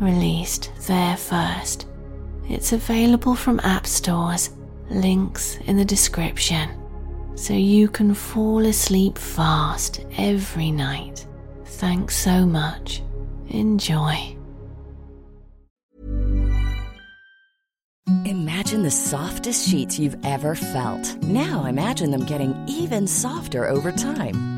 released there first. It's available from app stores, links in the description, so you can fall asleep fast every night. Thanks so much. Enjoy. Imagine the softest sheets you've ever felt. Now imagine them getting even softer over time.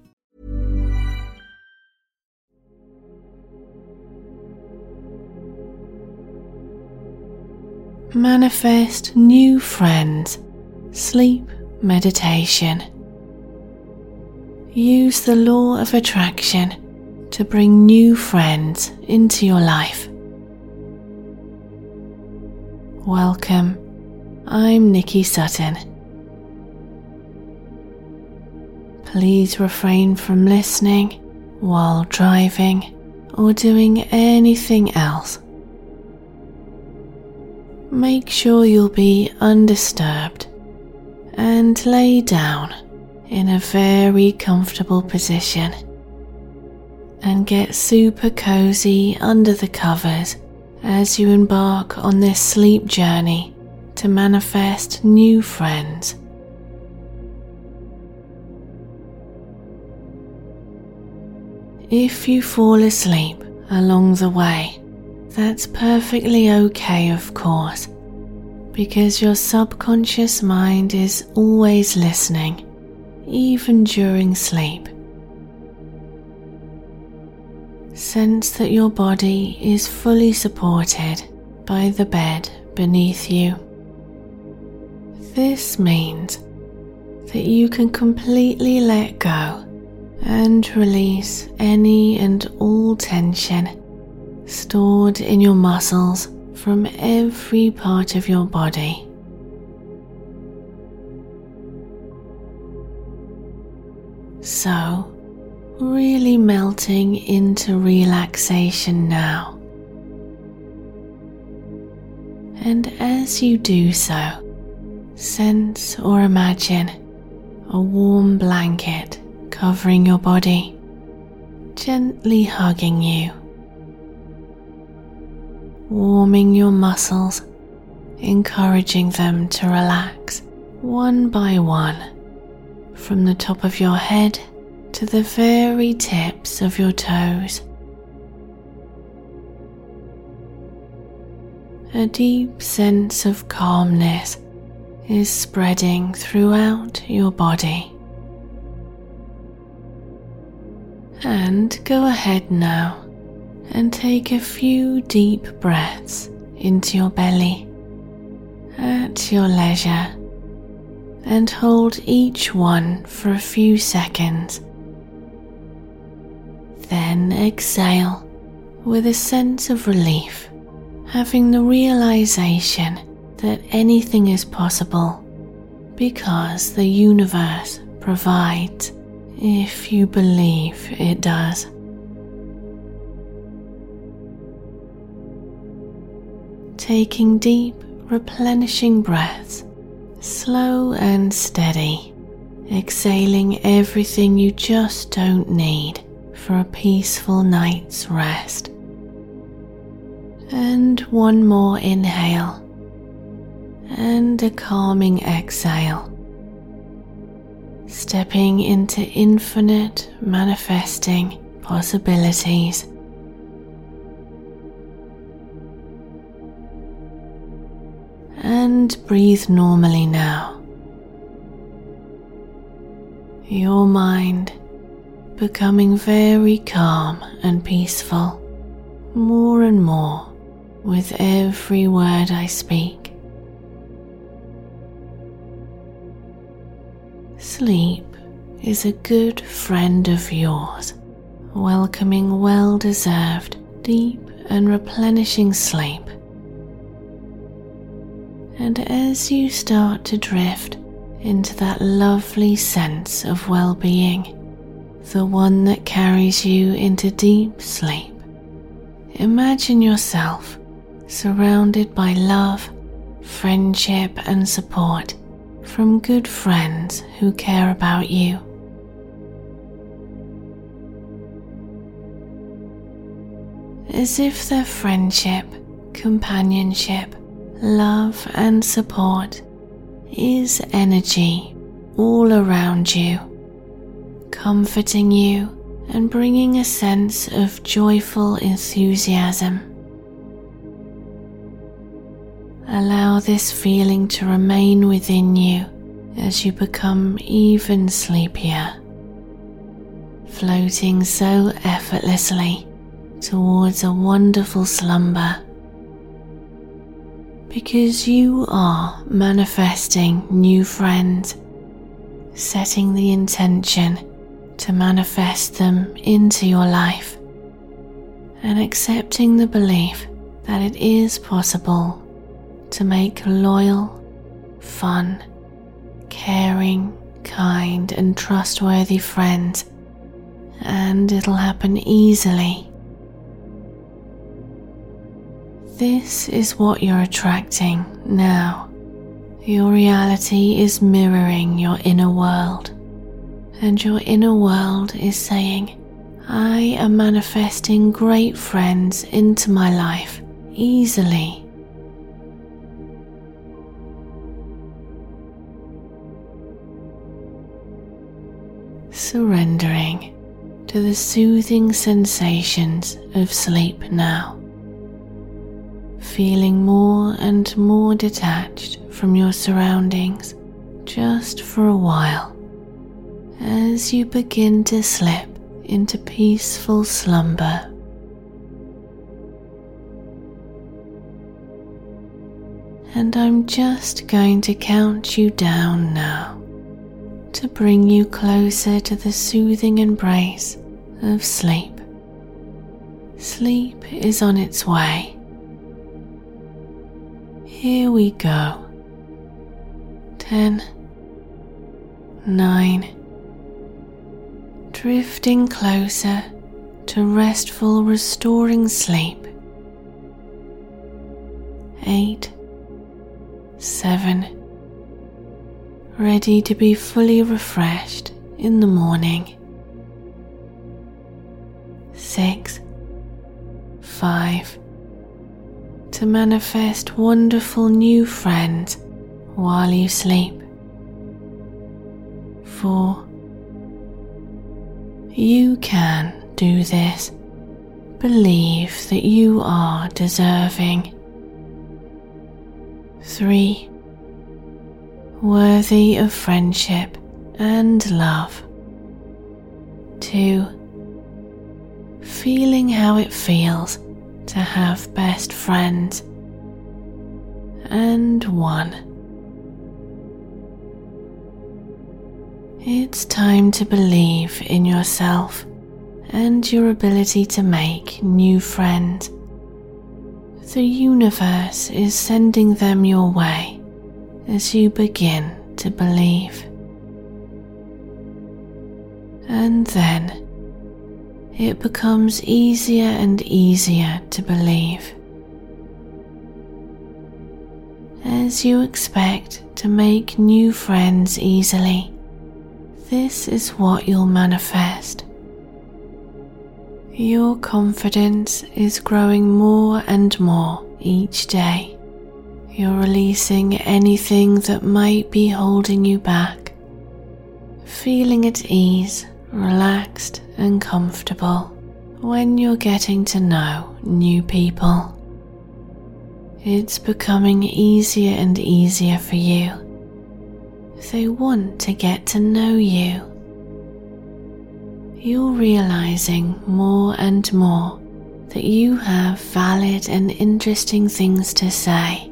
Manifest new friends. Sleep meditation. Use the law of attraction to bring new friends into your life. Welcome. I'm Nicky Sutton. Please refrain from listening while driving or doing anything else. Make sure you'll be undisturbed and lay down in a very comfortable position and get super cozy under the covers as you embark on this sleep journey to manifest new friends. If you fall asleep along the way, that's perfectly okay, of course, because your subconscious mind is always listening, even during sleep. Sense that your body is fully supported by the bed beneath you. This means that you can completely let go and release any and all tension stored in your muscles from every part of your body. So, really melting into relaxation now. And as you do so, sense or imagine a warm blanket covering your body, gently hugging you warming your muscles, encouraging them to relax one by one from the top of your head to the very tips of your toes. A deep sense of calmness is spreading throughout your body. And go ahead now and take a few deep breaths into your belly at your leisure and hold each one for a few seconds. Then exhale with a sense of relief, having the realization that anything is possible because the universe provides if you believe it does. Taking deep, replenishing breaths Slow and steady, exhaling everything you just don't need for a peaceful night's rest. And one more inhale and a calming exhale. Stepping into infinite manifesting possibilities. And breathe normally now. Your mind becoming very calm and peaceful more and more with every word I speak. Sleep is a good friend of yours, welcoming well deserved, deep, and replenishing sleep. And as you start to drift into that lovely sense of well being, the one that carries you into deep sleep, imagine yourself surrounded by love, friendship, and support from good friends who care about you. As if their friendship, companionship, love, and support is energy all around you, comforting you and bringing a sense of joyful enthusiasm. Allow this feeling to remain within you as you become even sleepier, floating so effortlessly towards a wonderful slumber. Because you are manifesting new friends, setting the intention to manifest them into your life, and accepting the belief that it is possible to make loyal, fun, caring, kind, and trustworthy friends, and it'll happen easily. This is what you're attracting now. Your reality is mirroring your inner world, and your inner world is saying, I am manifesting great friends into my life easily. surrendering to the soothing sensations of sleep now, feeling more and more detached from your surroundings just for a while as you begin to slip into peaceful slumber. And I'm just going to count you down now to bring you closer to the soothing embrace of sleep. Sleep is on its way. Here we go. Ten, nine, drifting closer to restful, restoring sleep. Eight, seven, ready to be fully refreshed in the morning. Six, five, to manifest wonderful new friends while you sleep. Four, you can do this. Believe that you are deserving. Three, worthy of friendship and love. 2. Feeling how it feels to have best friends. And 1. It's time to believe in yourself and your ability to make new friends. The universe is sending them your way as you begin to believe. And then it becomes easier and easier to believe. as you expect to make new friends easily. This is what you'll manifest. Your confidence is growing more and more each day. You're releasing anything that might be holding you back, feeling at ease, relaxed, and comfortable when you're getting to know new people. It's becoming easier and easier for you. They want to get to know you. You're realizing more and more that you have valid and interesting things to say.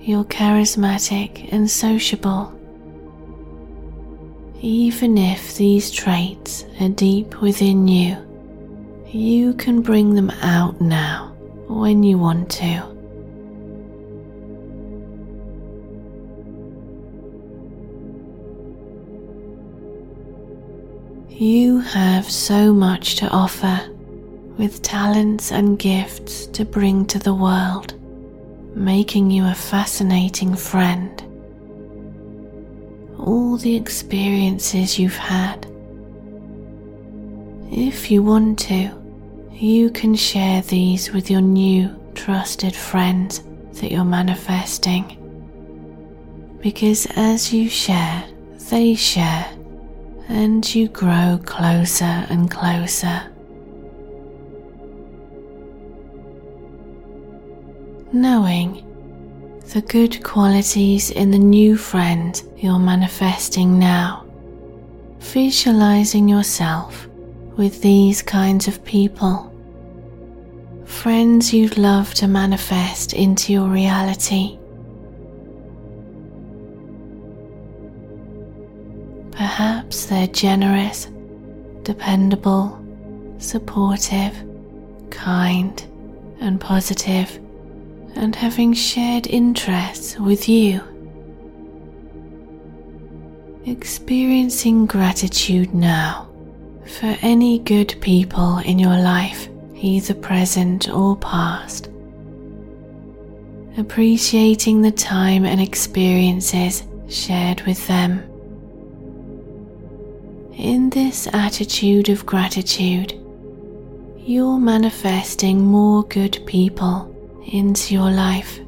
You're charismatic and sociable. Even if these traits are deep within you, you can bring them out now when you want to. You have so much to offer with talents and gifts to bring to the world making you a fascinating friend. All the experiences you've had. If you want to, you can share these with your new trusted friends that you're manifesting. Because as you share, they share, and you grow closer and closer. knowing the good qualities in the new friend you're manifesting now. Visualizing yourself with these kinds of people. Friends you'd love to manifest into your reality. Perhaps they're generous, dependable, supportive, kind, and positive and having shared interests with you. Experiencing gratitude now for any good people in your life, either present or past. Appreciating the time and experiences shared with them. In this attitude of gratitude, you're manifesting more good people into your life,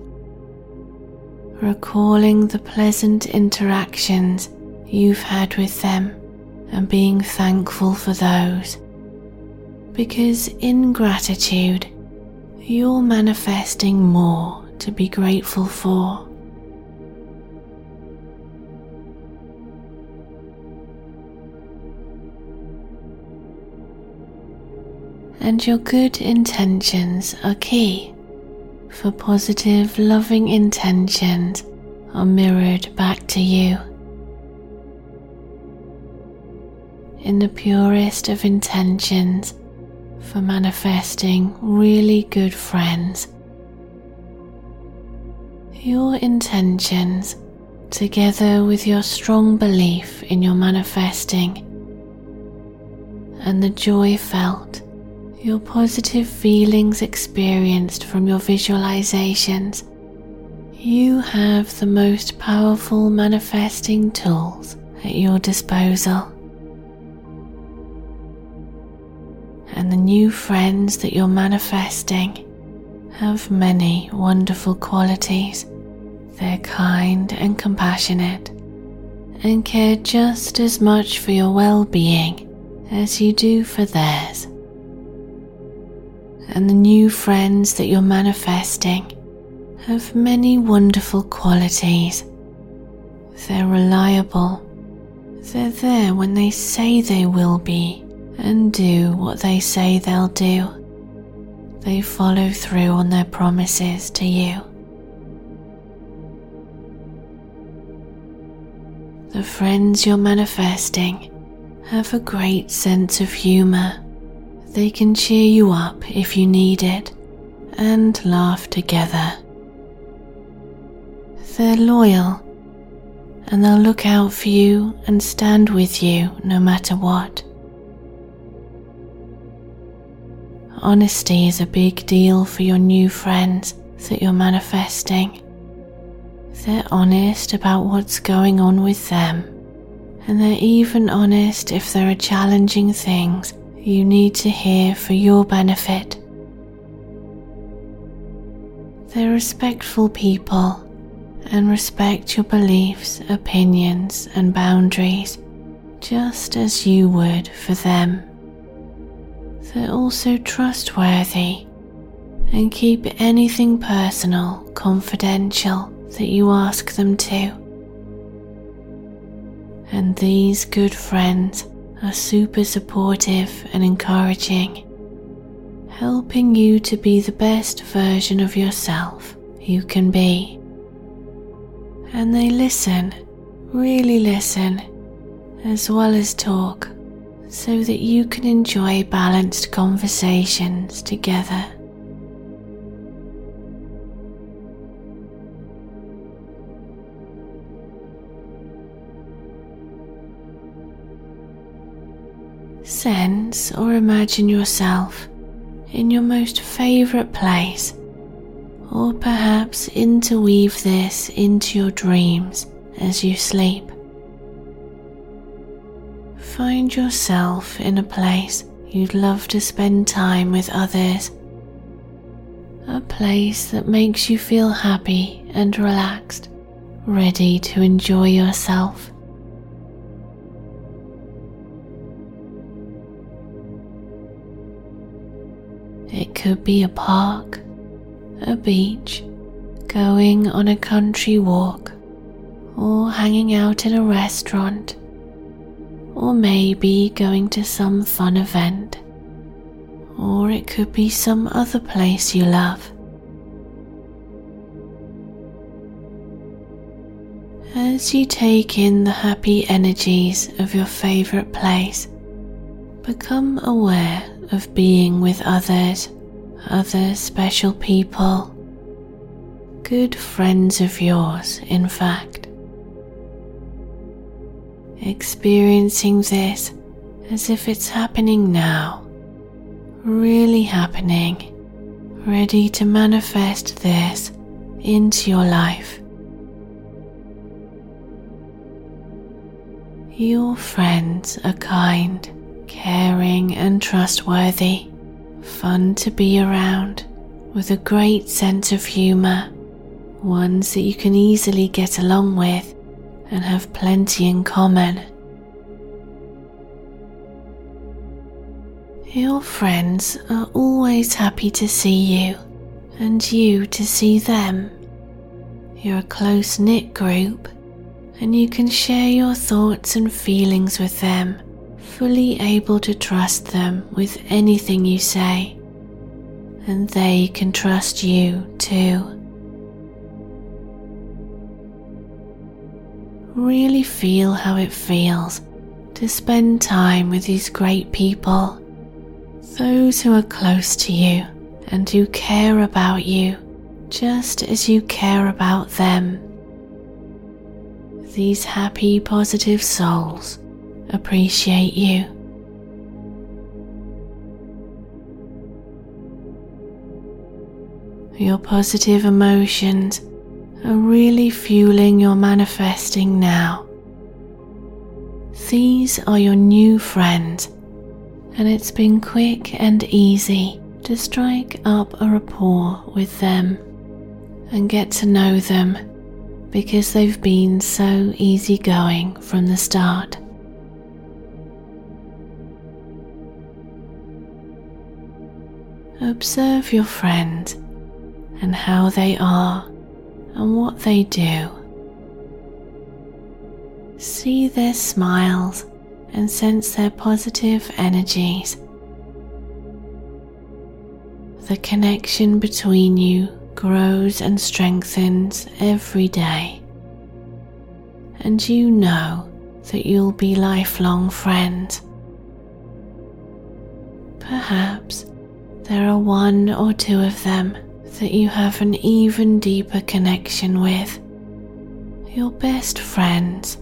recalling the pleasant interactions you've had with them and being thankful for those. Because in gratitude, you're manifesting more to be grateful for. And your good intentions are key for positive, loving intentions are mirrored back to you. In the purest of intentions for manifesting really good friends. Your intentions, together with your strong belief in your manifesting and the joy felt your positive feelings experienced from your visualizations, you have the most powerful manifesting tools at your disposal. And the new friends that you're manifesting have many wonderful qualities. They're kind and compassionate and care just as much for your well being as you do for theirs and the new friends that you're manifesting have many wonderful qualities. They're reliable. They're there when they say they will be and do what they say they'll do. They follow through on their promises to you. The friends you're manifesting have a great sense of humor they can cheer you up if you need it and laugh together. They're loyal and they'll look out for you and stand with you no matter what. Honesty is a big deal for your new friends that you're manifesting. They're honest about what's going on with them, and they're even honest if there are challenging things you need to hear for your benefit. They're respectful people and respect your beliefs, opinions, and boundaries just as you would for them. They're also trustworthy and keep anything personal confidential that you ask them to. And these good friends are super supportive and encouraging, helping you to be the best version of yourself you can be. And they listen, really listen, as well as talk, so that you can enjoy balanced conversations together. Sense or imagine yourself in your most favourite place, or perhaps interweave this into your dreams as you sleep. Find yourself in a place you'd love to spend time with others. A place that makes you feel happy and relaxed, ready to enjoy yourself. It could be a park, a beach, going on a country walk, or hanging out in a restaurant, or maybe going to some fun event, or it could be some other place you love. As you take in the happy energies of your favorite place, become aware of being with others, other special people, good friends of yours, in fact. Experiencing this as if it's happening now, really happening, ready to manifest this into your life. Your friends are kind caring and trustworthy, fun to be around, with a great sense of humour, ones that you can easily get along with and have plenty in common. Your friends are always happy to see you and you to see them. You're a close knit group and you can share your thoughts and feelings with them fully able to trust them with anything you say, and they can trust you too. Really feel how it feels to spend time with these great people, those who are close to you and who care about you just as you care about them. These happy, positive souls appreciate you. Your positive emotions are really fueling your manifesting now. These are your new friends, and it's been quick and easy to strike up a rapport with them and get to know them because they've been so easygoing from the start. Observe your friend and how they are and what they do. See their smiles and sense their positive energies. The connection between you grows and strengthens every day, and you know that you'll be lifelong friends. Perhaps there are one or two of them that you have an even deeper connection with, your best friends,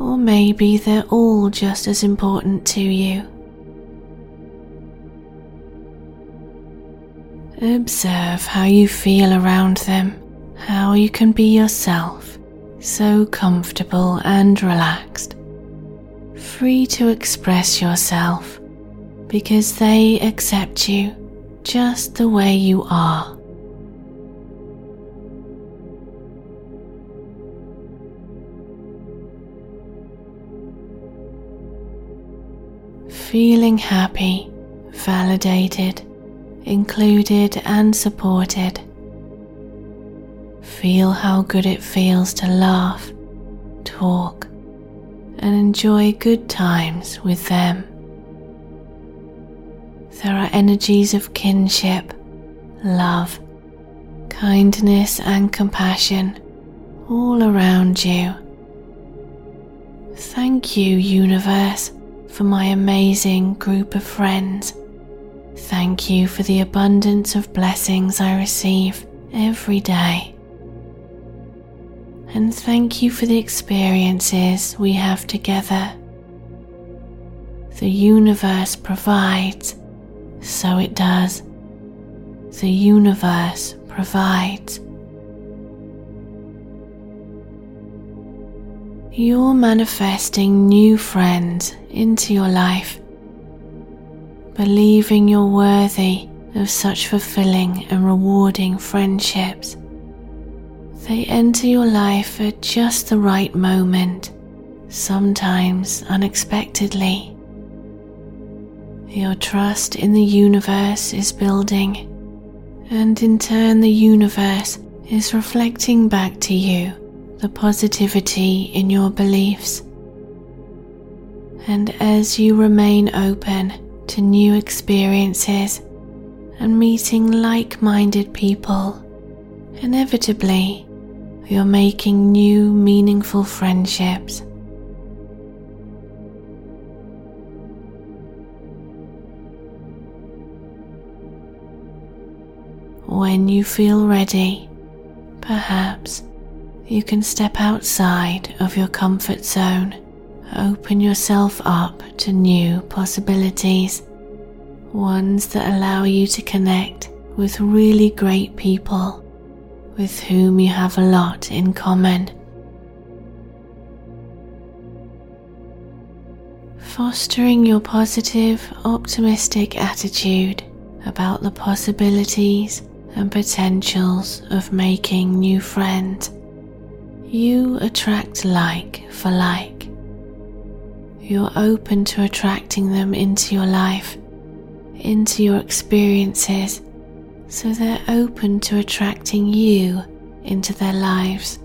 or maybe they're all just as important to you. Observe how you feel around them how you can be yourself, so comfortable and relaxed, free to express yourself because they accept you just the way you are. Feeling happy, validated, included, and supported. Feel how good it feels to laugh, talk, and enjoy good times with them. There are energies of kinship, love, kindness, and compassion all around you. Thank you, Universe, for my amazing group of friends. Thank you for the abundance of blessings I receive every day. And thank you for the experiences we have together. The universe provides, so it does. The universe provides. You're manifesting new friends into your life, believing you're worthy of such fulfilling and rewarding friendships. They enter your life at just the right moment, sometimes unexpectedly. Your trust in the universe is building, and in turn, the universe is reflecting back to you the positivity in your beliefs. And as you remain open to new experiences and meeting like minded people, inevitably you're making new meaningful friendships. When you feel ready, perhaps you can step outside of your comfort zone, open yourself up to new possibilities, ones that allow you to connect with really great people with whom you have a lot in common. Fostering your positive, optimistic attitude about the possibilities and potentials of making new friends you attract like for like. You're open to attracting them into your life, into your experiences, so they're open to attracting you into their lives.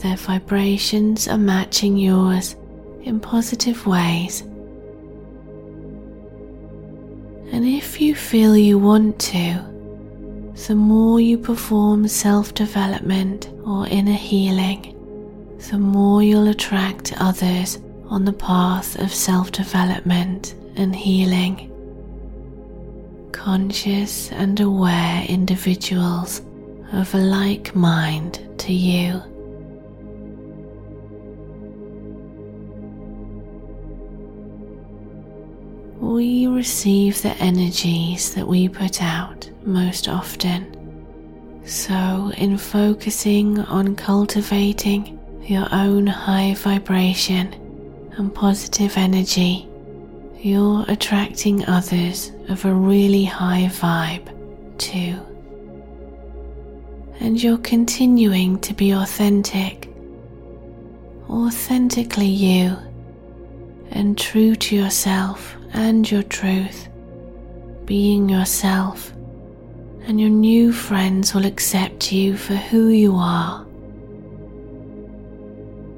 Their vibrations are matching yours in positive ways. And if you feel you want to, the more you perform self development or inner healing, the more you'll attract others on the path of self development and healing. Conscious and aware individuals of a like mind to you. We receive the energies that we put out most often. So, in focusing on cultivating your own high vibration and positive energy, you're attracting others of a really high vibe too. And you're continuing to be authentic, authentically you, and true to yourself and your truth, being yourself and your new friends will accept you for who you are.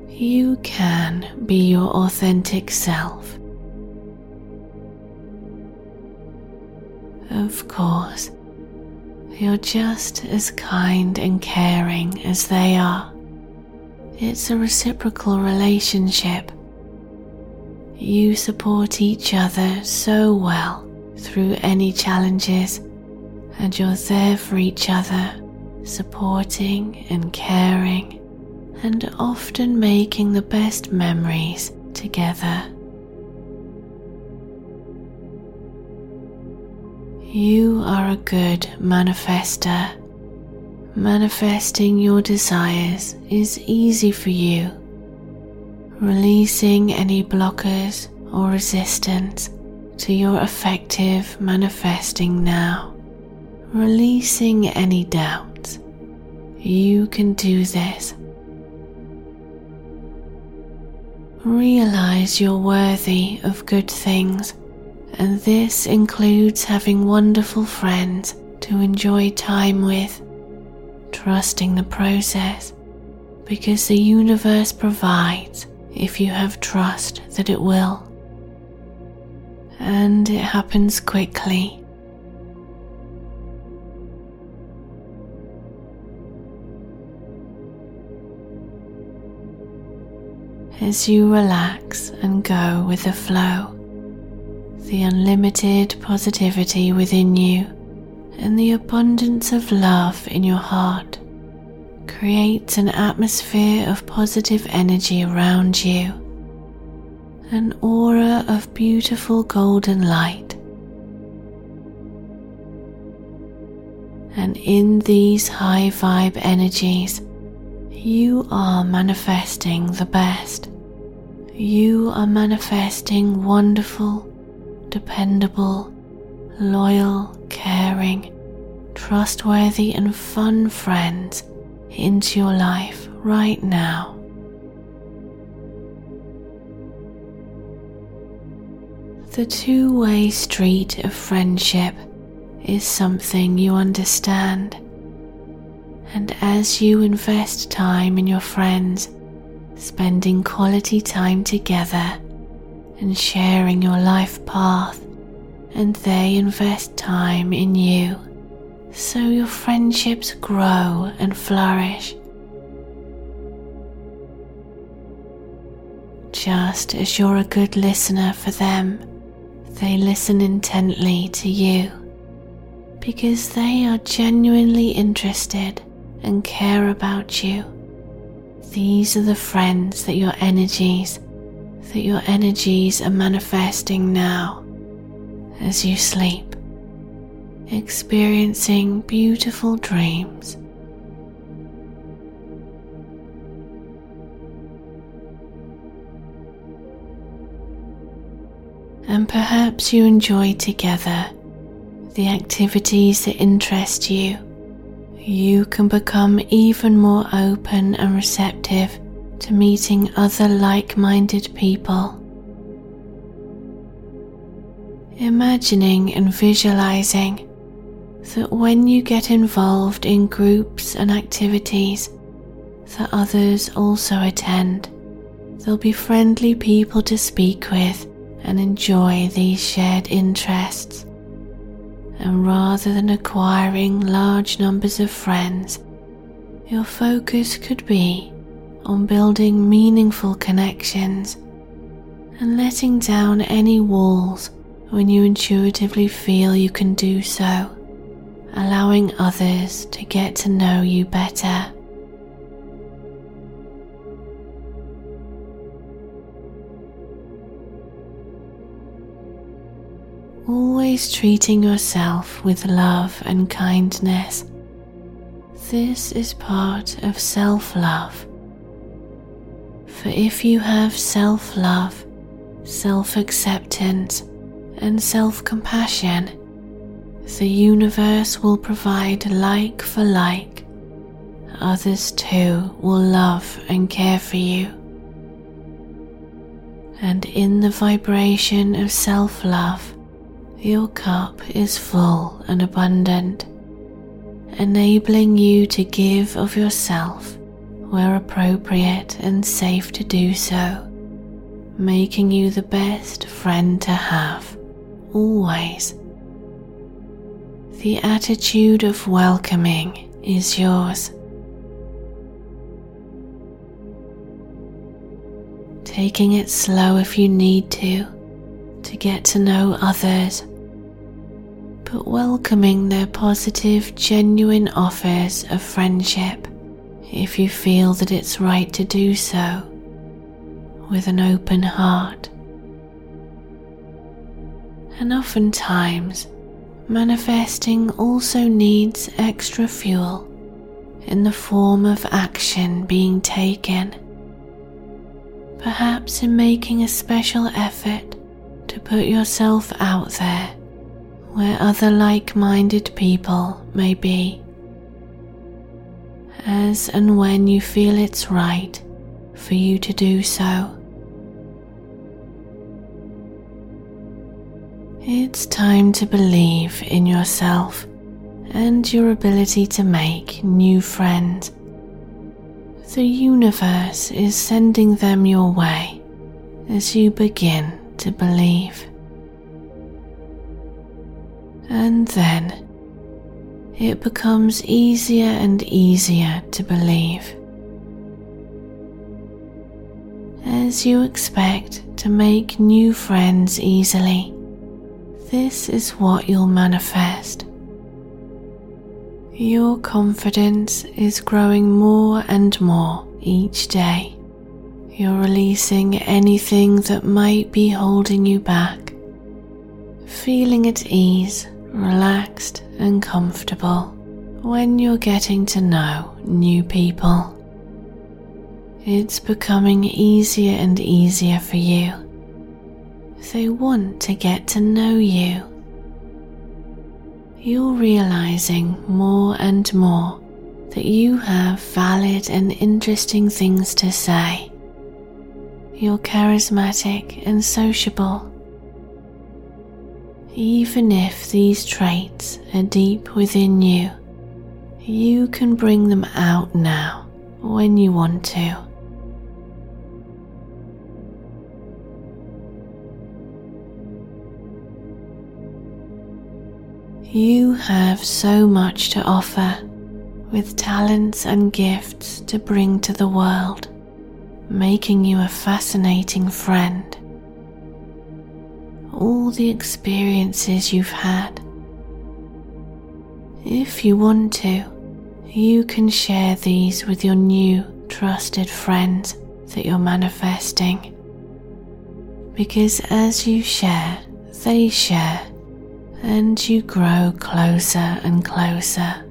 You can be your authentic self. Of course, you're just as kind and caring as they are. It's a reciprocal relationship. You support each other so well through any challenges and you're there for each other, supporting and caring, and often making the best memories together. You are a good manifester, manifesting your desires is easy for you, releasing any blockers or resistance to your effective manifesting now, releasing any doubts. You can do this. Realize you're worthy of good things, and this includes having wonderful friends to enjoy time with trusting the process because the universe provides if you have trust that it will. And it happens quickly. As you relax and go with the flow, the unlimited positivity within you and the abundance of love in your heart creates an atmosphere of positive energy around you, an aura of beautiful golden light. And in these high vibe energies, you are manifesting the best. You are manifesting wonderful, dependable, loyal, caring, trustworthy, and fun friends into your life right now. The two way street of friendship is something you understand, and as you invest time in your friends, spending quality time together and sharing your life path and they invest time in you so your friendships grow and flourish. Just as you're a good listener for them, they listen intently to you because they are genuinely interested and care about you. These are the friends that your energies that your energies are manifesting now as you sleep, experiencing beautiful dreams. And perhaps you enjoy together the activities that interest you. You can become even more open and receptive to meeting other like minded people imagining and visualizing that when you get involved in groups and activities that others also attend, there'll be friendly people to speak with and enjoy these shared interests. And rather than acquiring large numbers of friends, your focus could be on building meaningful connections and letting down any walls when you intuitively feel you can do so, allowing others to get to know you better. Always treating yourself with love and kindness. This is part of self love. For if you have self love, self acceptance, and self compassion, the universe will provide like for like. Others too will love and care for you. And in the vibration of self love, your cup is full and abundant, enabling you to give of yourself where appropriate and safe to do so, making you the best friend to have always. The attitude of welcoming is yours. Taking it slow if you need to, to get to know others, but welcoming their positive, genuine offers of friendship if you feel that it's right to do so with an open heart and oftentimes manifesting also needs extra fuel in the form of action being taken. Perhaps in making a special effort to put yourself out there where other like minded people may be. As and when you feel it's right for you to do so. It's time to believe in yourself and your ability to make new friends. The universe is sending them your way as you begin to believe. And then it becomes easier and easier to believe. As you expect to make new friends easily this is what you'll manifest. Your confidence is growing more and more each day. You're releasing anything that might be holding you back, feeling at ease, relaxed, and comfortable when you're getting to know new people. It's becoming easier and easier for you they want to get to know you. You're realizing more and more that you have valid and interesting things to say. You're charismatic and sociable. Even if these traits are deep within you, you can bring them out now when you want to. You have so much to offer with talents and gifts to bring to the world, making you a fascinating friend. All the experiences you've had. If you want to, you can share these with your new trusted friends that you're manifesting. Because as you share, they share and you grow closer and closer.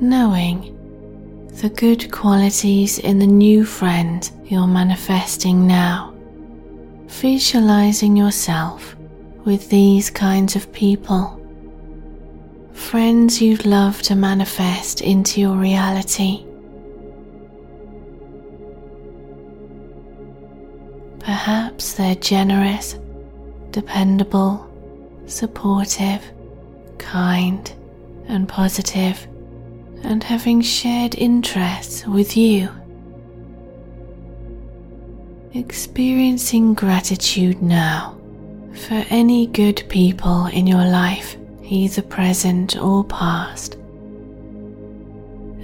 Knowing the good qualities in the new friend you're manifesting now, visualizing yourself with these kinds of people. Friends you'd love to manifest into your reality Perhaps they're generous, dependable, supportive, kind, and positive, and having shared interests with you. Experiencing gratitude now for any good people in your life, either present or past.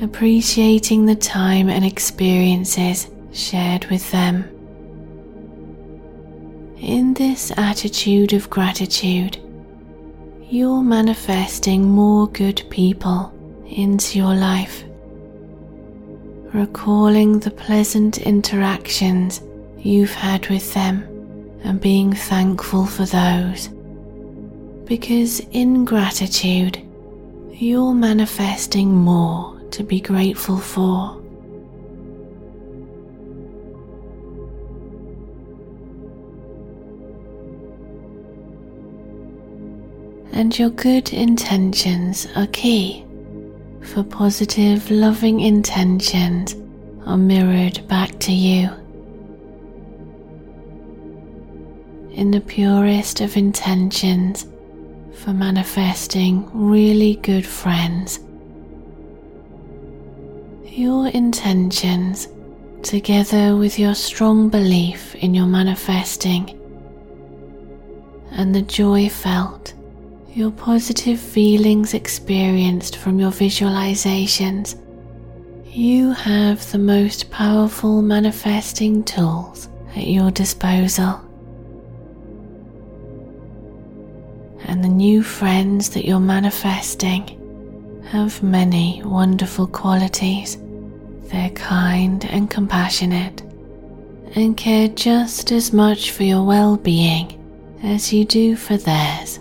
Appreciating the time and experiences shared with them in this attitude of gratitude, you're manifesting more good people into your life, recalling the pleasant interactions you've had with them and being thankful for those. Because in gratitude, you're manifesting more to be grateful for. And your good intentions are key. For positive, loving intentions are mirrored back to you. In the purest of intentions for manifesting really good friends. Your intentions, together with your strong belief in your manifesting and the joy felt your positive feelings experienced from your visualizations, you have the most powerful manifesting tools at your disposal. And the new friends that you're manifesting have many wonderful qualities. They're kind and compassionate and care just as much for your well being as you do for theirs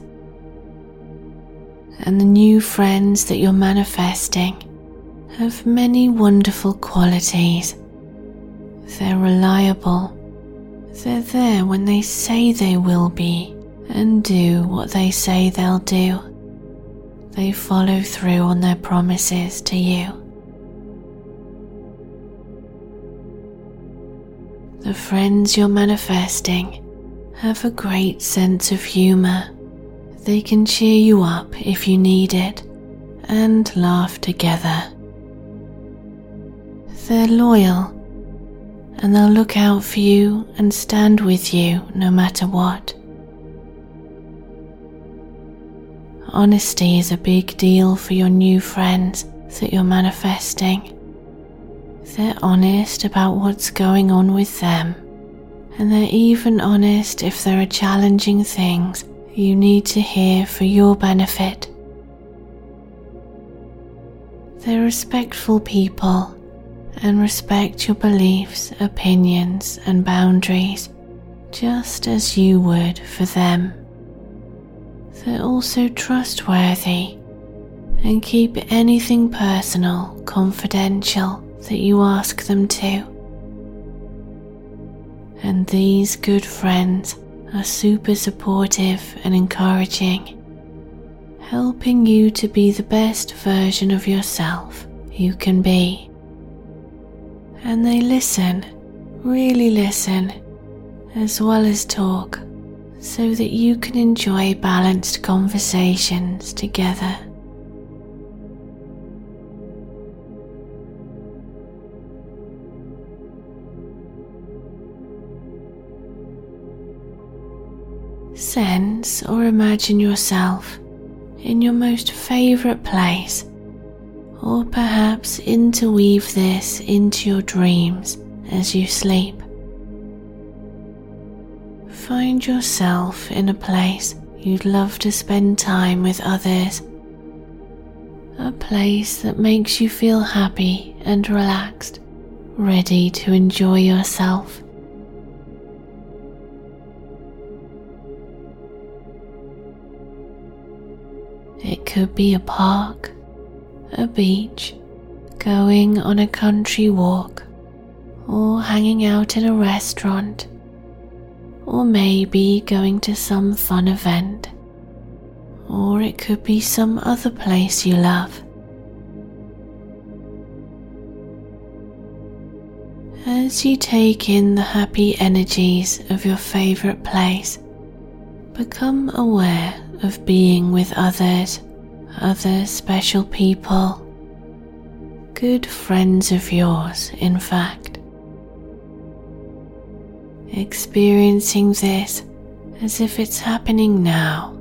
and the new friends that you're manifesting have many wonderful qualities. They're reliable. They're there when they say they will be and do what they say they'll do. They follow through on their promises to you. The friends you're manifesting have a great sense of humour. They can cheer you up if you need it and laugh together. They're loyal and they'll look out for you and stand with you no matter what. Honesty is a big deal for your new friends that you're manifesting. They're honest about what's going on with them, and they're even honest if there are challenging things you need to hear for your benefit. They're respectful people and respect your beliefs, opinions, and boundaries just as you would for them. They're also trustworthy and keep anything personal confidential that you ask them to. And these good friends are super supportive and encouraging, helping you to be the best version of yourself you can be. And they listen, really listen, as well as talk, so that you can enjoy balanced conversations together. Sense or imagine yourself in your most favourite place, or perhaps interweave this into your dreams as you sleep. Find yourself in a place you'd love to spend time with others, a place that makes you feel happy and relaxed, ready to enjoy yourself. It could be a park, a beach, going on a country walk, or hanging out in a restaurant, or maybe going to some fun event, or it could be some other place you love. As you take in the happy energies of your favorite place, become aware of being with others, other special people, good friends of yours, in fact. Experiencing this as if it's happening now,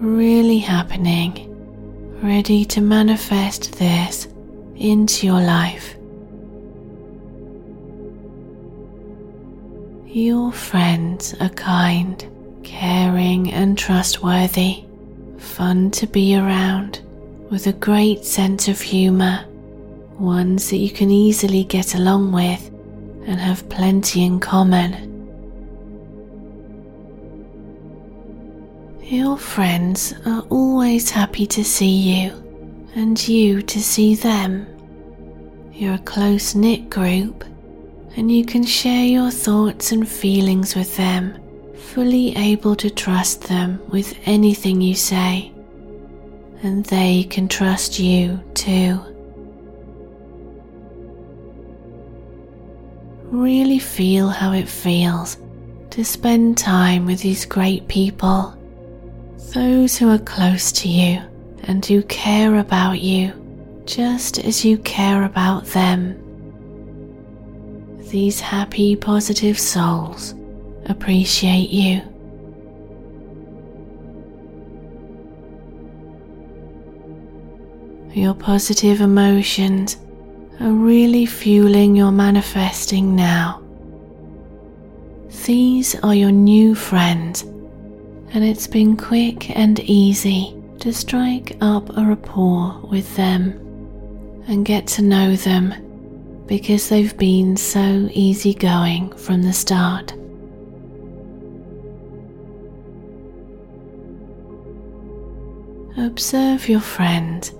really happening, ready to manifest this into your life. Your friends are kind caring and trustworthy, fun to be around, with a great sense of humour, ones that you can easily get along with and have plenty in common. Your friends are always happy to see you and you to see them. You're a close knit group and you can share your thoughts and feelings with them fully able to trust them with anything you say, and they can trust you too. Really feel how it feels to spend time with these great people, those who are close to you and who care about you just as you care about them. These happy, positive souls appreciate you. Your positive emotions are really fueling your manifesting now. These are your new friends, and it's been quick and easy to strike up a rapport with them and get to know them because they've been so easygoing from the start. Observe your friend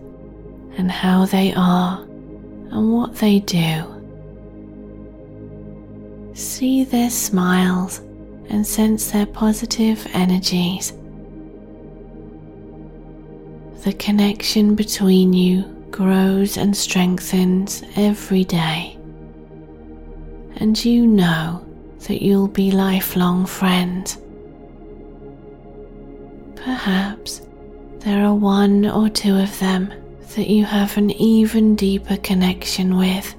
and how they are and what they do. See their smiles and sense their positive energies. The connection between you grows and strengthens every day, and you know that you'll be lifelong friends. Perhaps there are one or two of them that you have an even deeper connection with,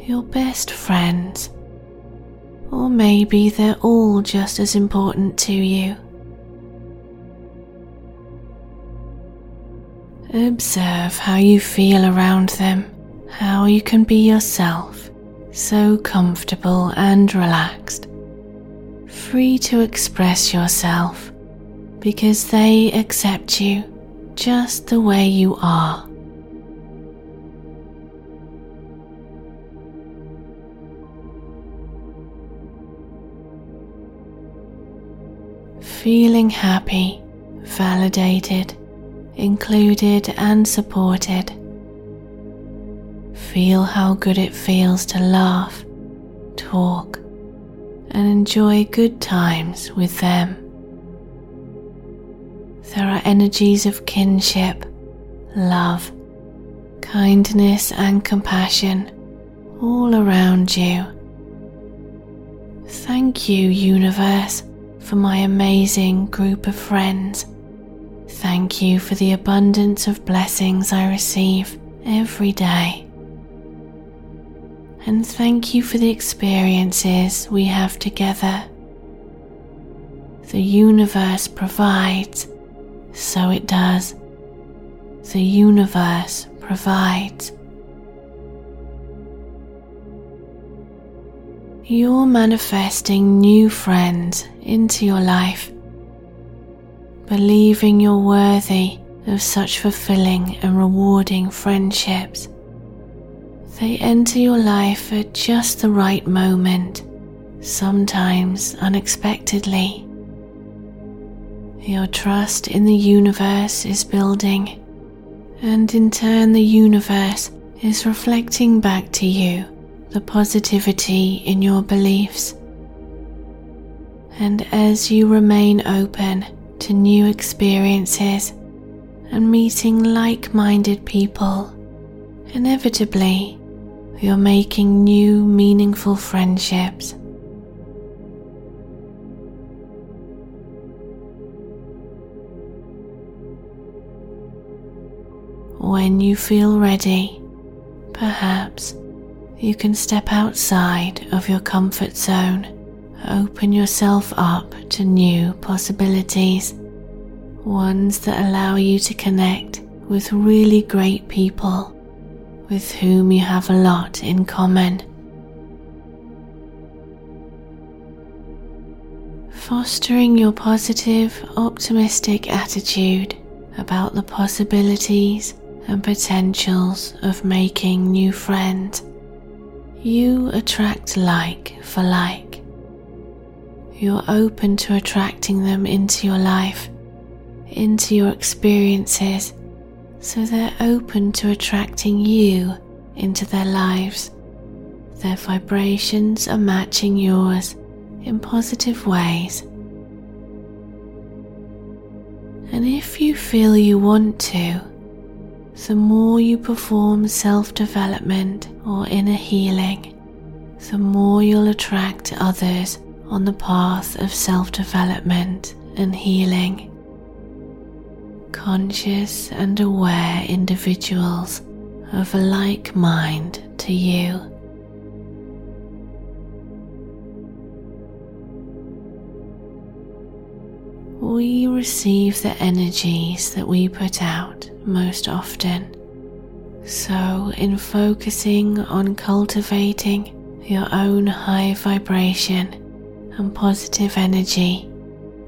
your best friends. Or maybe they're all just as important to you. Observe how you feel around them, how you can be yourself, so comfortable and relaxed, free to express yourself because they accept you just the way you are. Feeling happy, validated, included, and supported. Feel how good it feels to laugh, talk, and enjoy good times with them. There are energies of kinship, love, kindness, and compassion all around you. Thank you, Universe, for my amazing group of friends. Thank you for the abundance of blessings I receive every day. And thank you for the experiences we have together. The universe provides, so it does. The universe provides. You're manifesting new friends into your life believing you're worthy of such fulfilling and rewarding friendships. They enter your life at just the right moment, sometimes unexpectedly. Your trust in the universe is building, and in turn, the universe is reflecting back to you the positivity in your beliefs. And as you remain open to new experiences and meeting like minded people, inevitably you're making new meaningful friendships. When you feel ready, perhaps you can step outside of your comfort zone open yourself up to new possibilities, ones that allow you to connect with really great people with whom you have a lot in common. Fostering your positive, optimistic attitude about the possibilities and potentials of making new friends, you attract like for like you're open to attracting them into your life, into your experiences, so they're open to attracting you into their lives. Their vibrations are matching yours in positive ways. And if you feel you want to, the more you perform self development or inner healing, the more you'll attract others on the path of self development and healing. Conscious and aware individuals of a like mind to you. We receive the energies that we put out most often. So, in focusing on cultivating your own high vibration, and positive energy,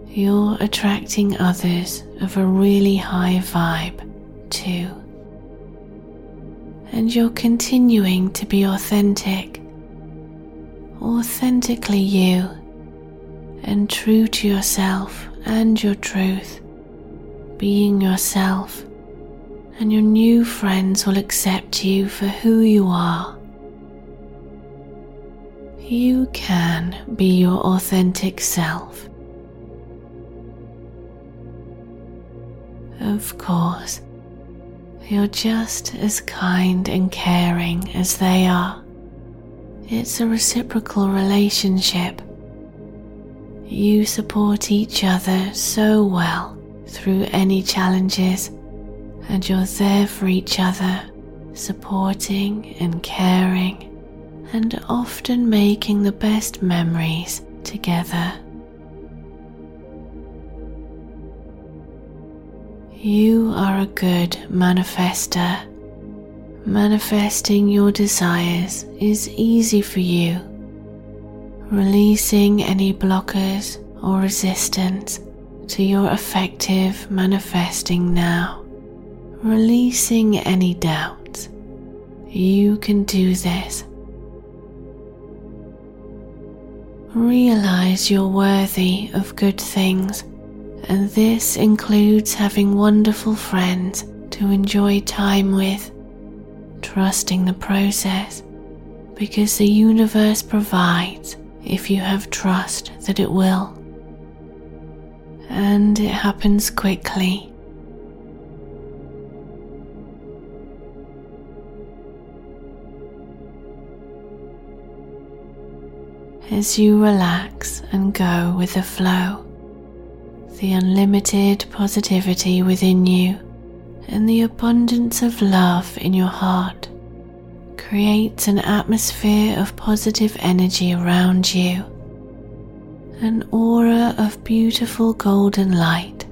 you're attracting others of a really high vibe too. And you're continuing to be authentic, authentically you, and true to yourself and your truth, being yourself, and your new friends will accept you for who you are. You can be your authentic self. Of course, you're just as kind and caring as they are. It's a reciprocal relationship. You support each other so well through any challenges, and you're there for each other, supporting and caring, and often making the best memories together. You are a good manifester. Manifesting your desires is easy for you. Releasing any blockers or resistance to your effective manifesting now. Releasing any doubts. You can do this. Realize you're worthy of good things and this includes having wonderful friends to enjoy time with, trusting the process because the universe provides if you have trust that it will. And it happens quickly. As you relax and go with the flow, the unlimited positivity within you and the abundance of love in your heart creates an atmosphere of positive energy around you, an aura of beautiful golden light.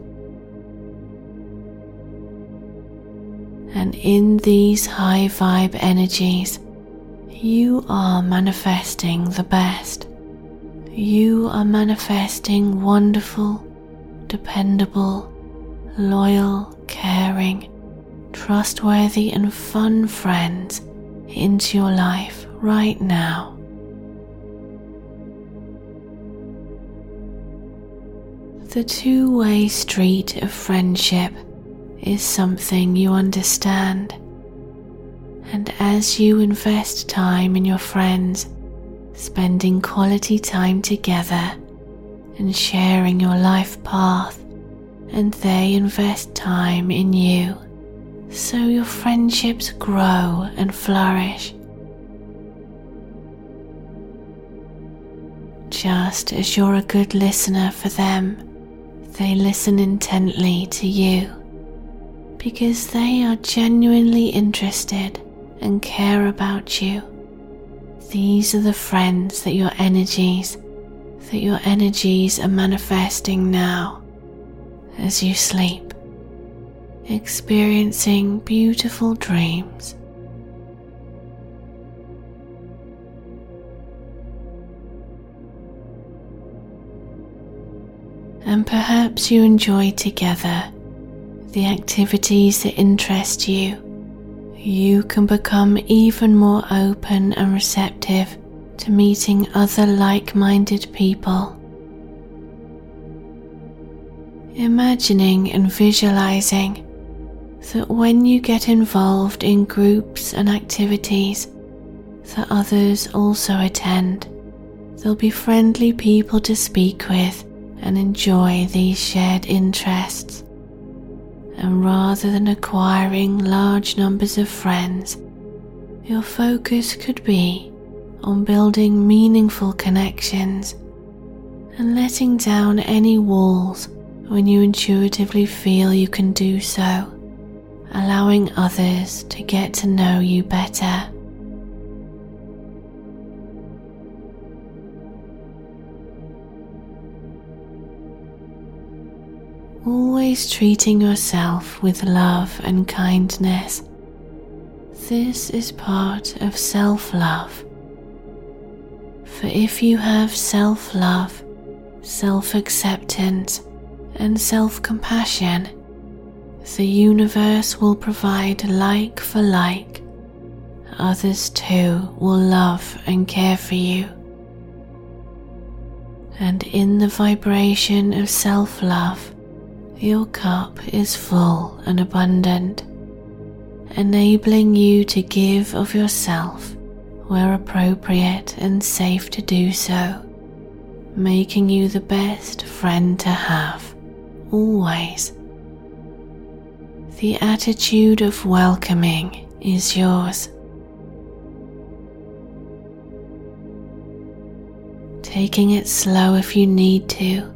And in these high vibe energies, you are manifesting the best. You are manifesting wonderful, dependable, loyal, caring, trustworthy, and fun friends into your life right now. The two way street of friendship is something you understand. And as you invest time in your friends, spending quality time together, and sharing your life path, and they invest time in you so your friendships grow and flourish. Just as you're a good listener for them, they listen intently to you because they are genuinely interested and care about you. These are the friends that your energies that your energies are manifesting now as you sleep, experiencing beautiful dreams. And perhaps you enjoy together the activities that interest you. You can become even more open and receptive to meeting other like minded people. Imagining and visualizing that when you get involved in groups and activities that others also attend, there'll be friendly people to speak with and enjoy these shared interests. And rather than acquiring large numbers of friends, your focus could be on building meaningful connections and letting down any walls when you intuitively feel you can do so, allowing others to get to know you better. Always treating yourself with love and kindness. This is part of self love for if you have self love, self acceptance, and self compassion, the universe will provide like for like. Others too will love and care for you. And in the vibration of self love, your cup is full and abundant, enabling you to give of yourself where appropriate and safe to do so, making you the best friend to have, always. The attitude of welcoming is yours. Taking it slow if you need to,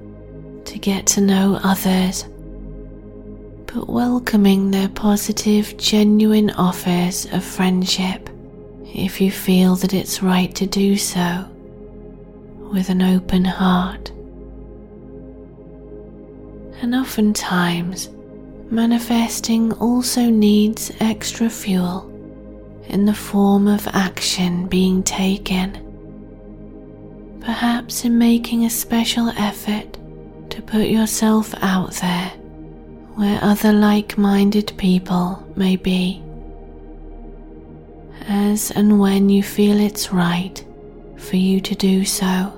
to get to know others, but welcoming their positive, genuine offers of friendship if you feel that it's right to do so with an open heart. And oftentimes, manifesting also needs extra fuel in the form of action being taken. Perhaps in making a special effort to put yourself out there where other like minded people may be as and when you feel it's right for you to do so.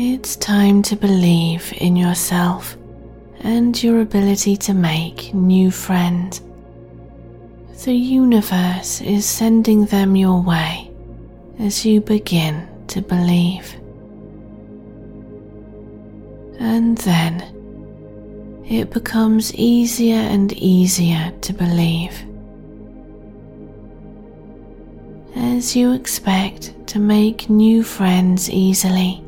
It's time to believe in yourself and your ability to make new friends. The universe is sending them your way as you begin to believe. And then it becomes easier and easier to believe. As you expect to make new friends easily,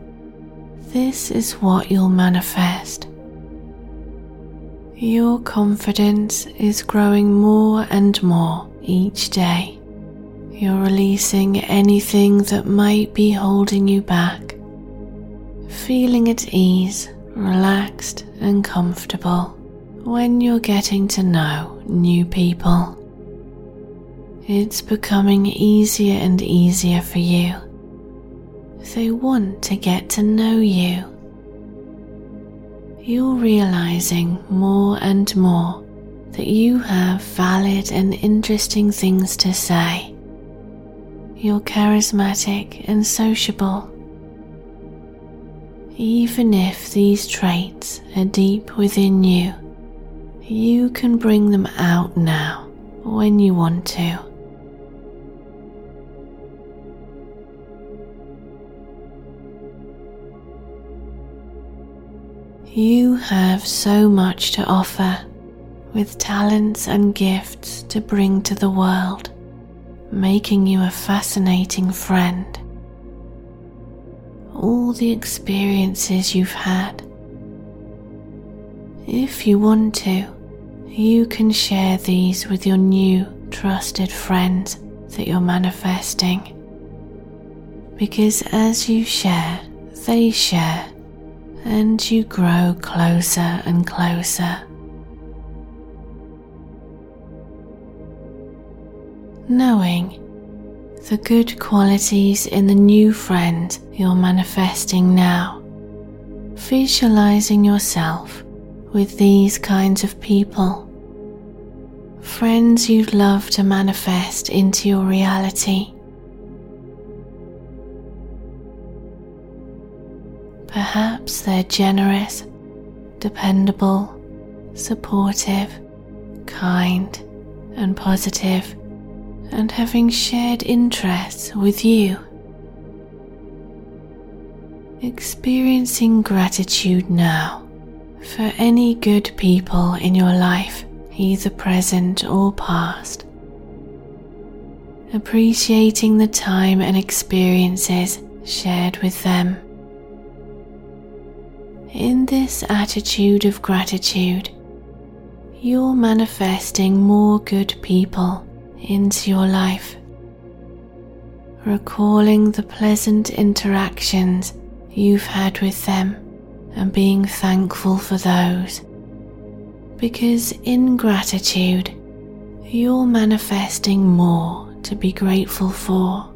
this is what you'll manifest. Your confidence is growing more and more each day. You're releasing anything that might be holding you back, feeling at ease relaxed and comfortable when you're getting to know new people. It's becoming easier and easier for you. They want to get to know you. You're realizing more and more that you have valid and interesting things to say. You're charismatic and sociable even if these traits are deep within you, you can bring them out now when you want to. You have so much to offer with talents and gifts to bring to the world, making you a fascinating friend all the experiences you've had. If you want to, you can share these with your new trusted friends that you're manifesting. Because as you share, they share, and you grow closer and closer. Knowing the good qualities in the new friend you're manifesting now. Visualizing yourself with these kinds of people. Friends you'd love to manifest into your reality. They're generous, dependable, supportive, kind, and positive and having shared interests with you. Experiencing gratitude now for any good people in your life, either present or past. Appreciating the time and experiences shared with them. In this attitude of gratitude, you're manifesting more good people into your life, recalling the pleasant interactions you've had with them and being thankful for those. Because in gratitude, you're manifesting more to be grateful for.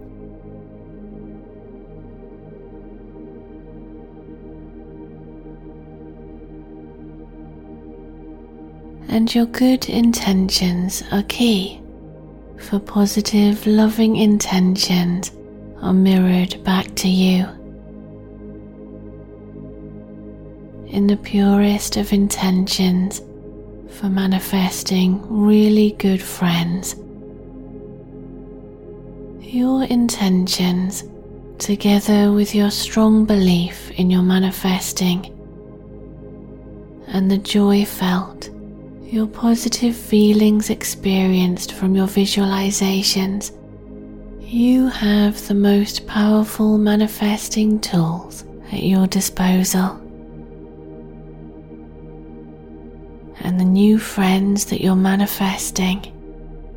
And your good intentions are key for positive, loving intentions are mirrored back to you. In the purest of intentions for manifesting really good friends, your intentions, together with your strong belief in your manifesting and the joy felt, your positive feelings experienced from your visualizations, you have the most powerful manifesting tools at your disposal. And the new friends that you're manifesting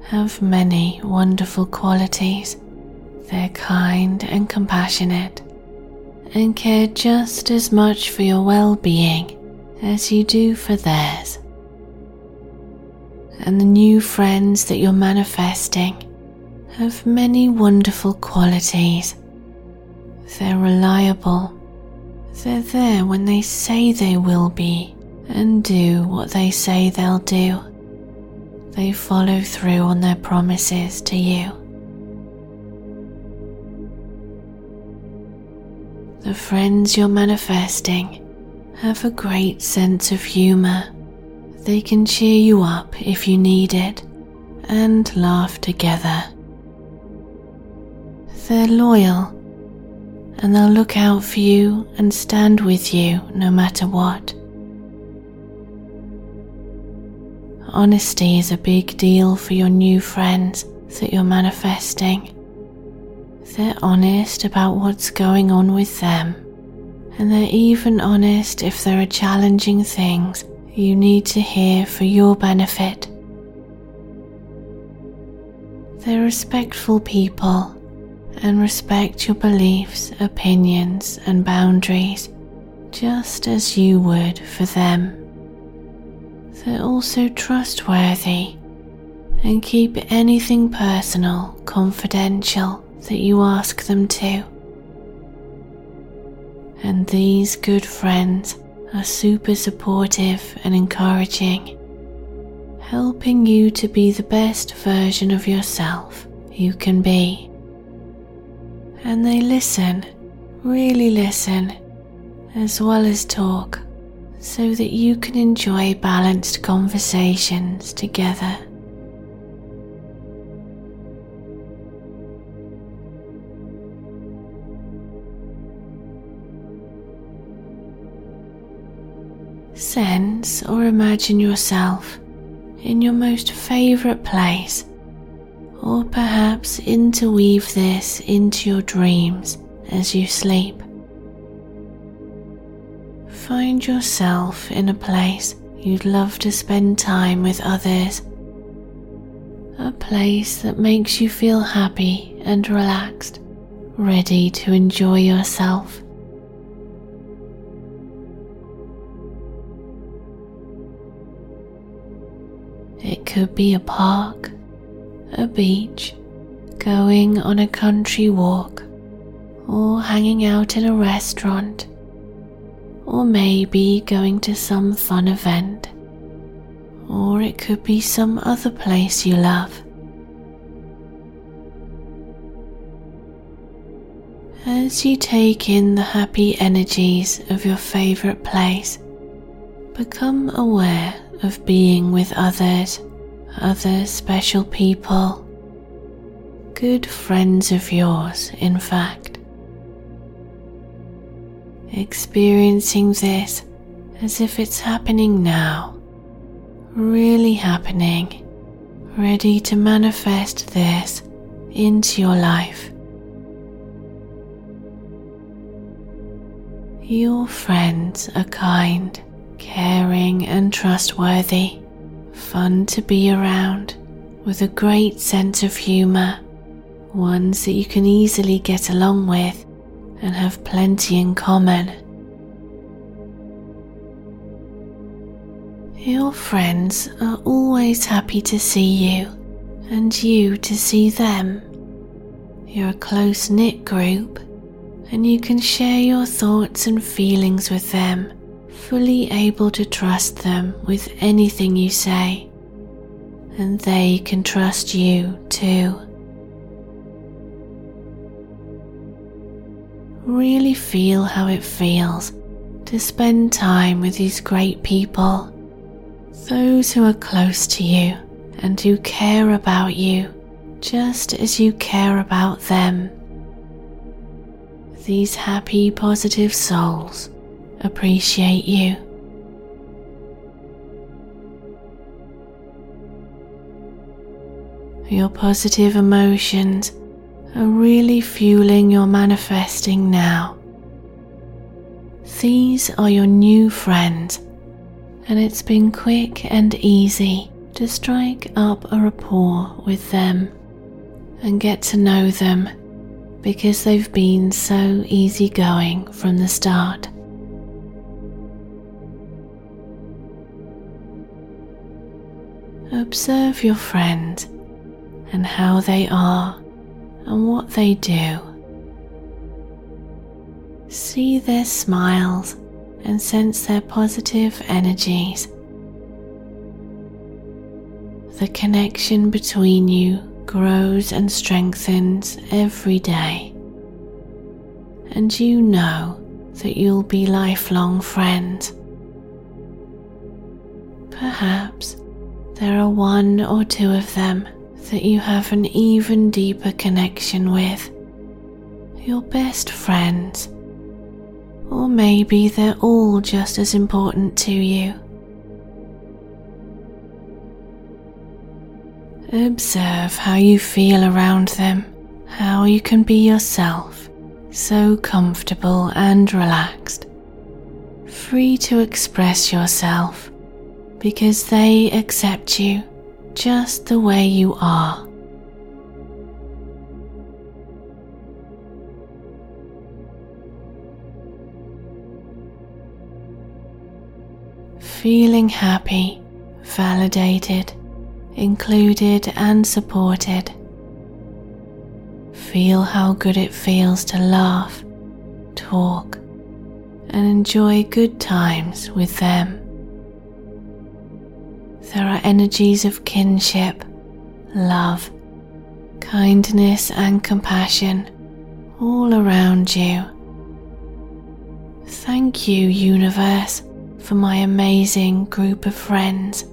have many wonderful qualities. They're kind and compassionate and care just as much for your well being as you do for theirs. And the new friends that you're manifesting have many wonderful qualities. They're reliable. They're there when they say they will be and do what they say they'll do. They follow through on their promises to you. The friends you're manifesting have a great sense of humour. They can cheer you up if you need it and laugh together. They're loyal and they'll look out for you and stand with you no matter what. Honesty is a big deal for your new friends that you're manifesting. They're honest about what's going on with them and they're even honest if there are challenging things you need to hear for your benefit. They're respectful people and respect your beliefs, opinions, and boundaries just as you would for them. They're also trustworthy and keep anything personal confidential that you ask them to and these good friends are super supportive and encouraging, helping you to be the best version of yourself you can be. And they listen, really listen, as well as talk, so that you can enjoy balanced conversations together. Sense or imagine yourself in your most favorite place, or perhaps interweave this into your dreams as you sleep. Find yourself in a place you'd love to spend time with others, a place that makes you feel happy and relaxed, ready to enjoy yourself. Could be a park, a beach, going on a country walk, or hanging out in a restaurant, or maybe going to some fun event, or it could be some other place you love. As you take in the happy energies of your favorite place, become aware of being with others, other special people, good friends of yours, in fact. Experiencing this as if it's happening now, really happening, ready to manifest this into your life. Your friends are kind caring and trustworthy, fun to be around, with a great sense of humour, ones that you can easily get along with and have plenty in common. Your friends are always happy to see you and you to see them. You're a close knit group and you can share your thoughts and feelings with them fully able to trust them with anything you say, and they can trust you too. really feel how it feels to spend time with these great people, those who are close to you and who care about you just as you care about them. These happy, positive souls appreciate you. Your positive emotions are really fueling your manifesting now. These are your new friends, and it's been quick and easy to strike up a rapport with them and get to know them because they've been so easygoing from the start. Observe your friend and how they are and what they do. See their smiles and sense their positive energies. The connection between you grows and strengthens every day, and you know that you'll be lifelong friends. Perhaps there are one or two of them that you have an even deeper connection with, your best friends, or maybe they're all just as important to you. Observe how you feel around them, how you can be yourself, so comfortable and relaxed, free to express yourself because they accept you just the way you are. Feeling happy, validated, included, and supported. Feel how good it feels to laugh, talk, and enjoy good times with them. There are energies of kinship, love, kindness, and compassion all around you. Thank you, Universe, for my amazing group of friends.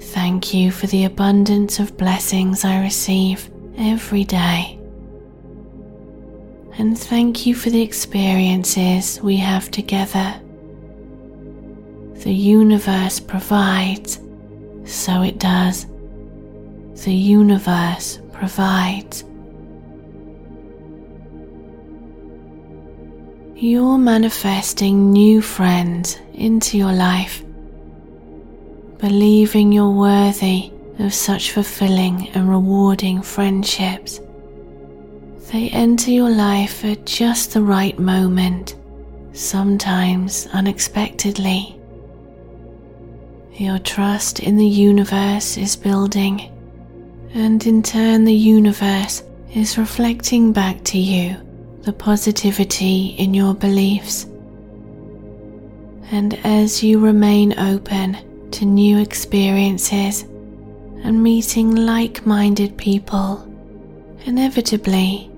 Thank you for the abundance of blessings I receive every day. And thank you for the experiences we have together. The universe provides so it does. The universe provides. You're manifesting new friends into your life, believing you're worthy of such fulfilling and rewarding friendships. They enter your life at just the right moment, sometimes unexpectedly. Your trust in the universe is building, and in turn, the universe is reflecting back to you the positivity in your beliefs. And as you remain open to new experiences and meeting like minded people, inevitably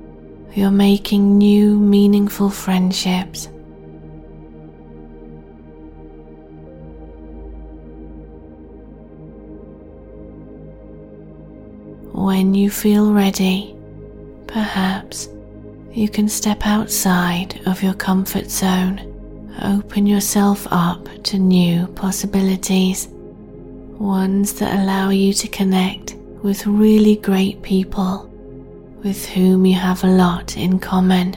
you're making new meaningful friendships When you feel ready, perhaps you can step outside of your comfort zone, open yourself up to new possibilities, ones that allow you to connect with really great people with whom you have a lot in common.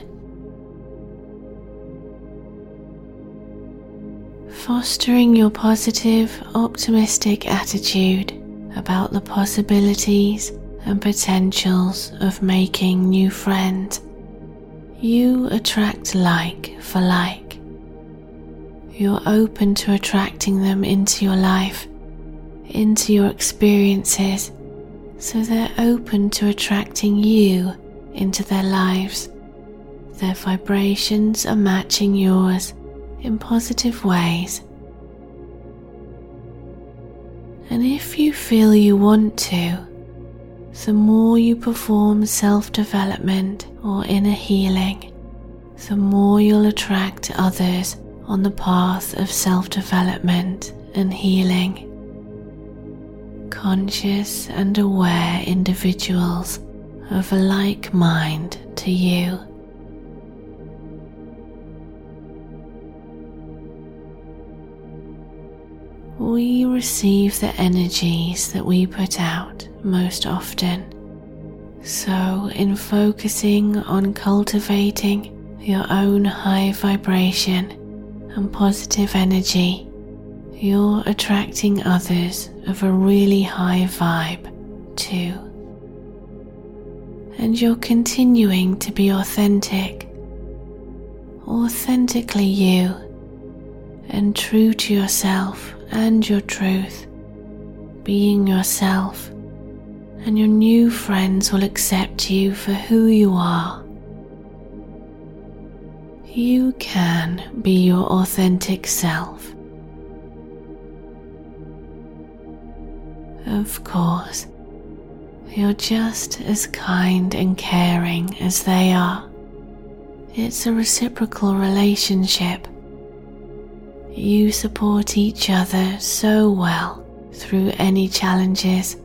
Fostering your positive, optimistic attitude about the possibilities and potentials of making new friends, you attract like for like. You're open to attracting them into your life, into your experiences, so they're open to attracting you into their lives. Their vibrations are matching yours in positive ways. And if you feel you want to, the more you perform self development or inner healing, the more you'll attract others on the path of self development and healing. Conscious and aware individuals of a like mind to you. We receive the energies that we put out most often. So, in focusing on cultivating your own high vibration and positive energy, you're attracting others of a really high vibe too. And you're continuing to be authentic, authentically you, and true to yourself and your truth, being yourself, and your new friends will accept you for who you are. You can be your authentic self. Of course, you're just as kind and caring as they are. It's a reciprocal relationship you support each other so well through any challenges,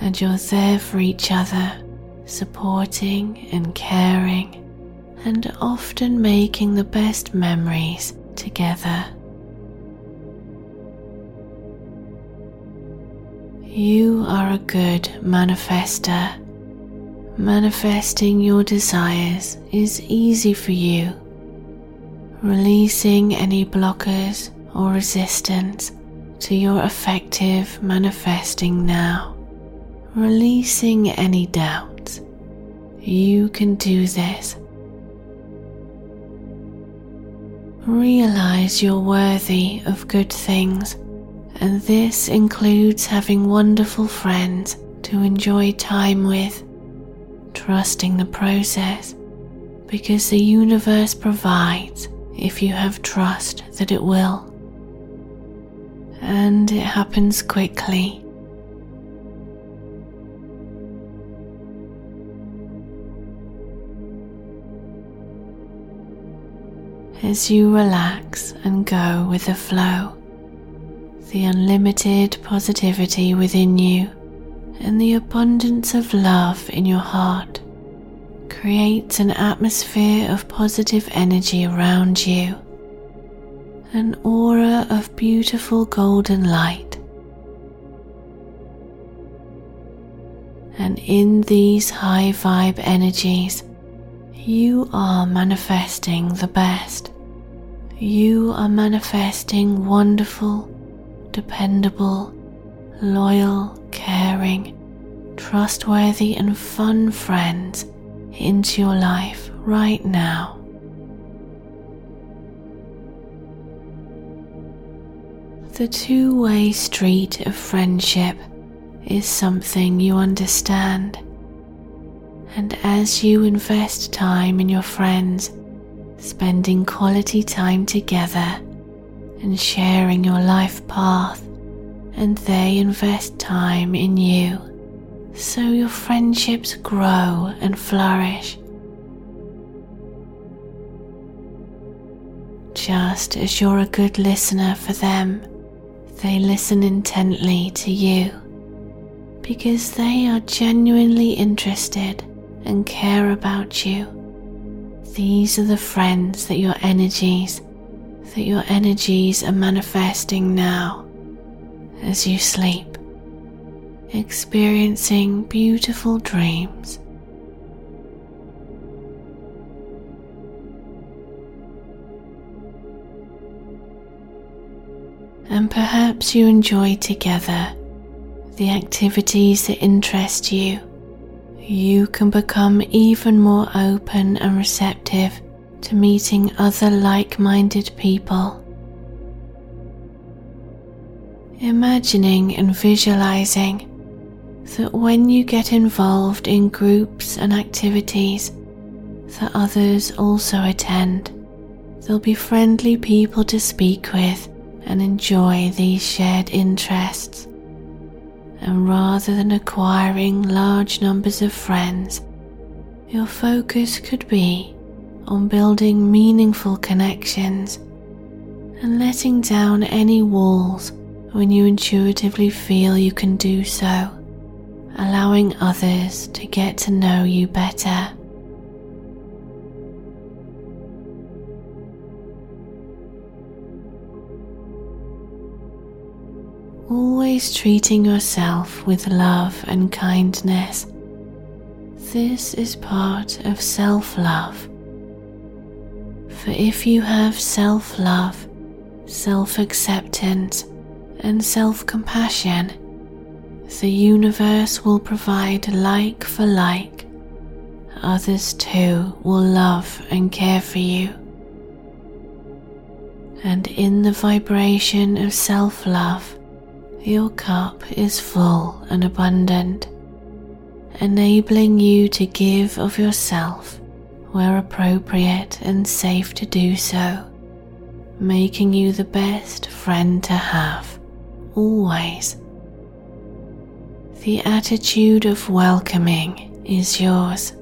and you're there for each other, supporting and caring, and often making the best memories together. You are a good manifester. Manifesting your desires is easy for you releasing any blockers or resistance to your effective manifesting now, releasing any doubts. You can do this. Realize you're worthy of good things, and this includes having wonderful friends to enjoy time with, trusting the process because the universe provides if you have trust that it will. And it happens quickly. As you relax and go with the flow, the unlimited positivity within you and the abundance of love in your heart creates an atmosphere of positive energy around you, an aura of beautiful golden light. And in these high vibe energies, you are manifesting the best. You are manifesting wonderful, dependable, loyal, caring, trustworthy, and fun friends into your life right now. The two way street of friendship is something you understand, and as you invest time in your friends, spending quality time together and sharing your life path, and they invest time in you so your friendships grow and flourish. Just as you're a good listener for them, they listen intently to you because they are genuinely interested and care about you. These are the friends that your energies that your energies are manifesting now as you sleep experiencing beautiful dreams. And perhaps you enjoy together the activities that interest you. You can become even more open and receptive to meeting other like minded people. Imagining and visualizing that when you get involved in groups and activities that others also attend, there'll be friendly people to speak with and enjoy these shared interests. And rather than acquiring large numbers of friends, your focus could be on building meaningful connections and letting down any walls when you intuitively feel you can do so, allowing others to get to know you better. Always treating yourself with love and kindness. This is part of self love. For if you have self love, self acceptance, and self compassion, the universe will provide like for like. Others too will love and care for you. And in the vibration of self love, your cup is full and abundant, enabling you to give of yourself where appropriate and safe to do so, making you the best friend to have, always. The attitude of welcoming is yours.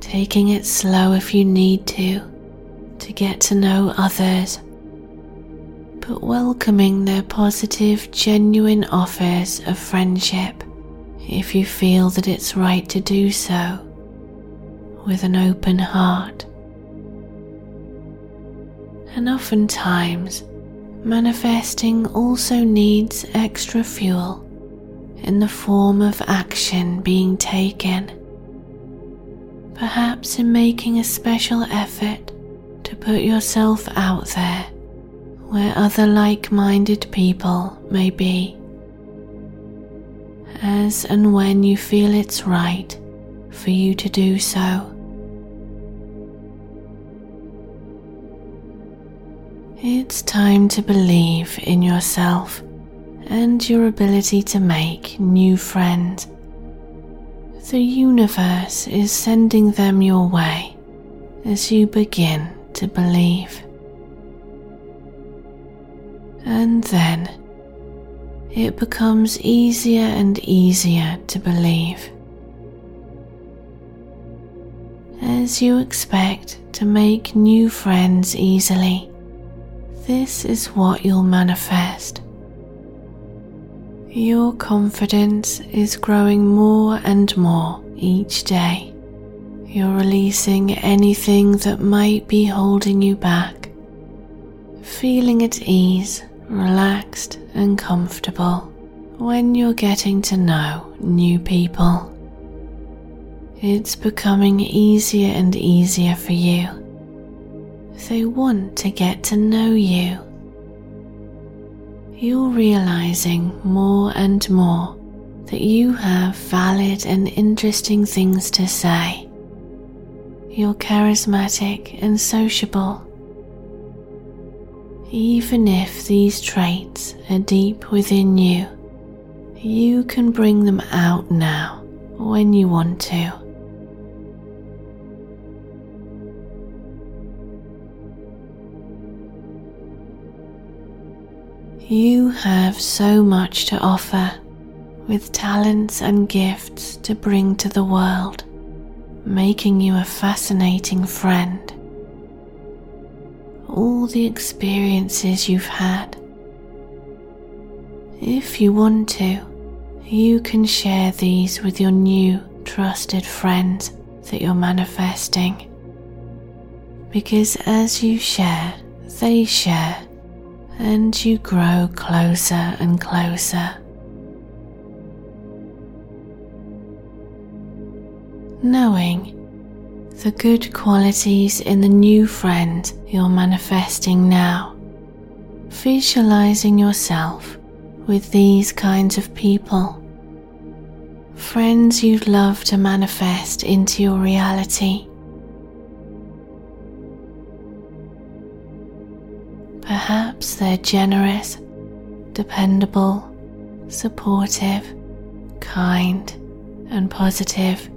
Taking it slow if you need to, to get to know others but welcoming their positive, genuine offers of friendship if you feel that it's right to do so with an open heart. And oftentimes, manifesting also needs extra fuel in the form of action being taken. Perhaps in making a special effort to put yourself out there where other like minded people may be. As and when you feel it's right for you to do so. It's time to believe in yourself and your ability to make new friends. The universe is sending them your way as you begin to believe. And then it becomes easier and easier to believe. As you expect to make new friends easily, this is what you'll manifest. Your confidence is growing more and more each day. You're releasing anything that might be holding you back, feeling at ease relaxed and comfortable when you're getting to know new people. It's becoming easier and easier for you. They want to get to know you. You're realizing more and more that you have valid and interesting things to say. You're charismatic and sociable even if these traits are deep within you, you can bring them out now when you want to. You have so much to offer with talents and gifts to bring to the world, making you a fascinating friend all the experiences you've had. If you want to, you can share these with your new trusted friends that you're manifesting. Because as you share, they share, and you grow closer and closer. Knowing the good qualities in the new friend you're manifesting now. Visualizing yourself with these kinds of people. Friends you'd love to manifest into your reality. Perhaps they're generous, dependable, supportive, kind, and positive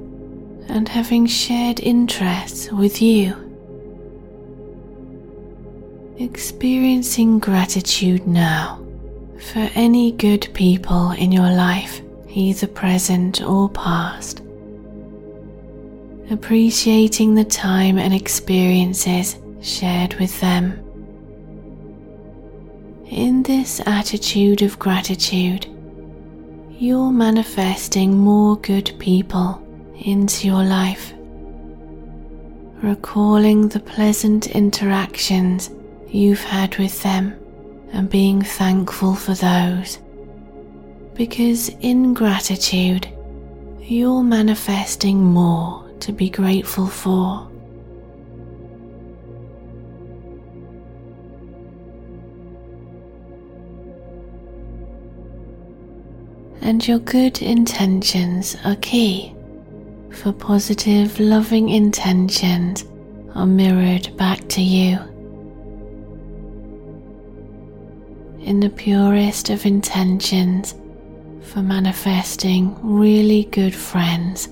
and having shared interests with you. Experiencing gratitude now for any good people in your life, either present or past, appreciating the time and experiences shared with them. In this attitude of gratitude, you're manifesting more good people into your life, recalling the pleasant interactions you've had with them and being thankful for those. Because in gratitude, you're manifesting more to be grateful for. And your good intentions are key, for positive, loving intentions are mirrored back to you. In the purest of intentions for manifesting really good friends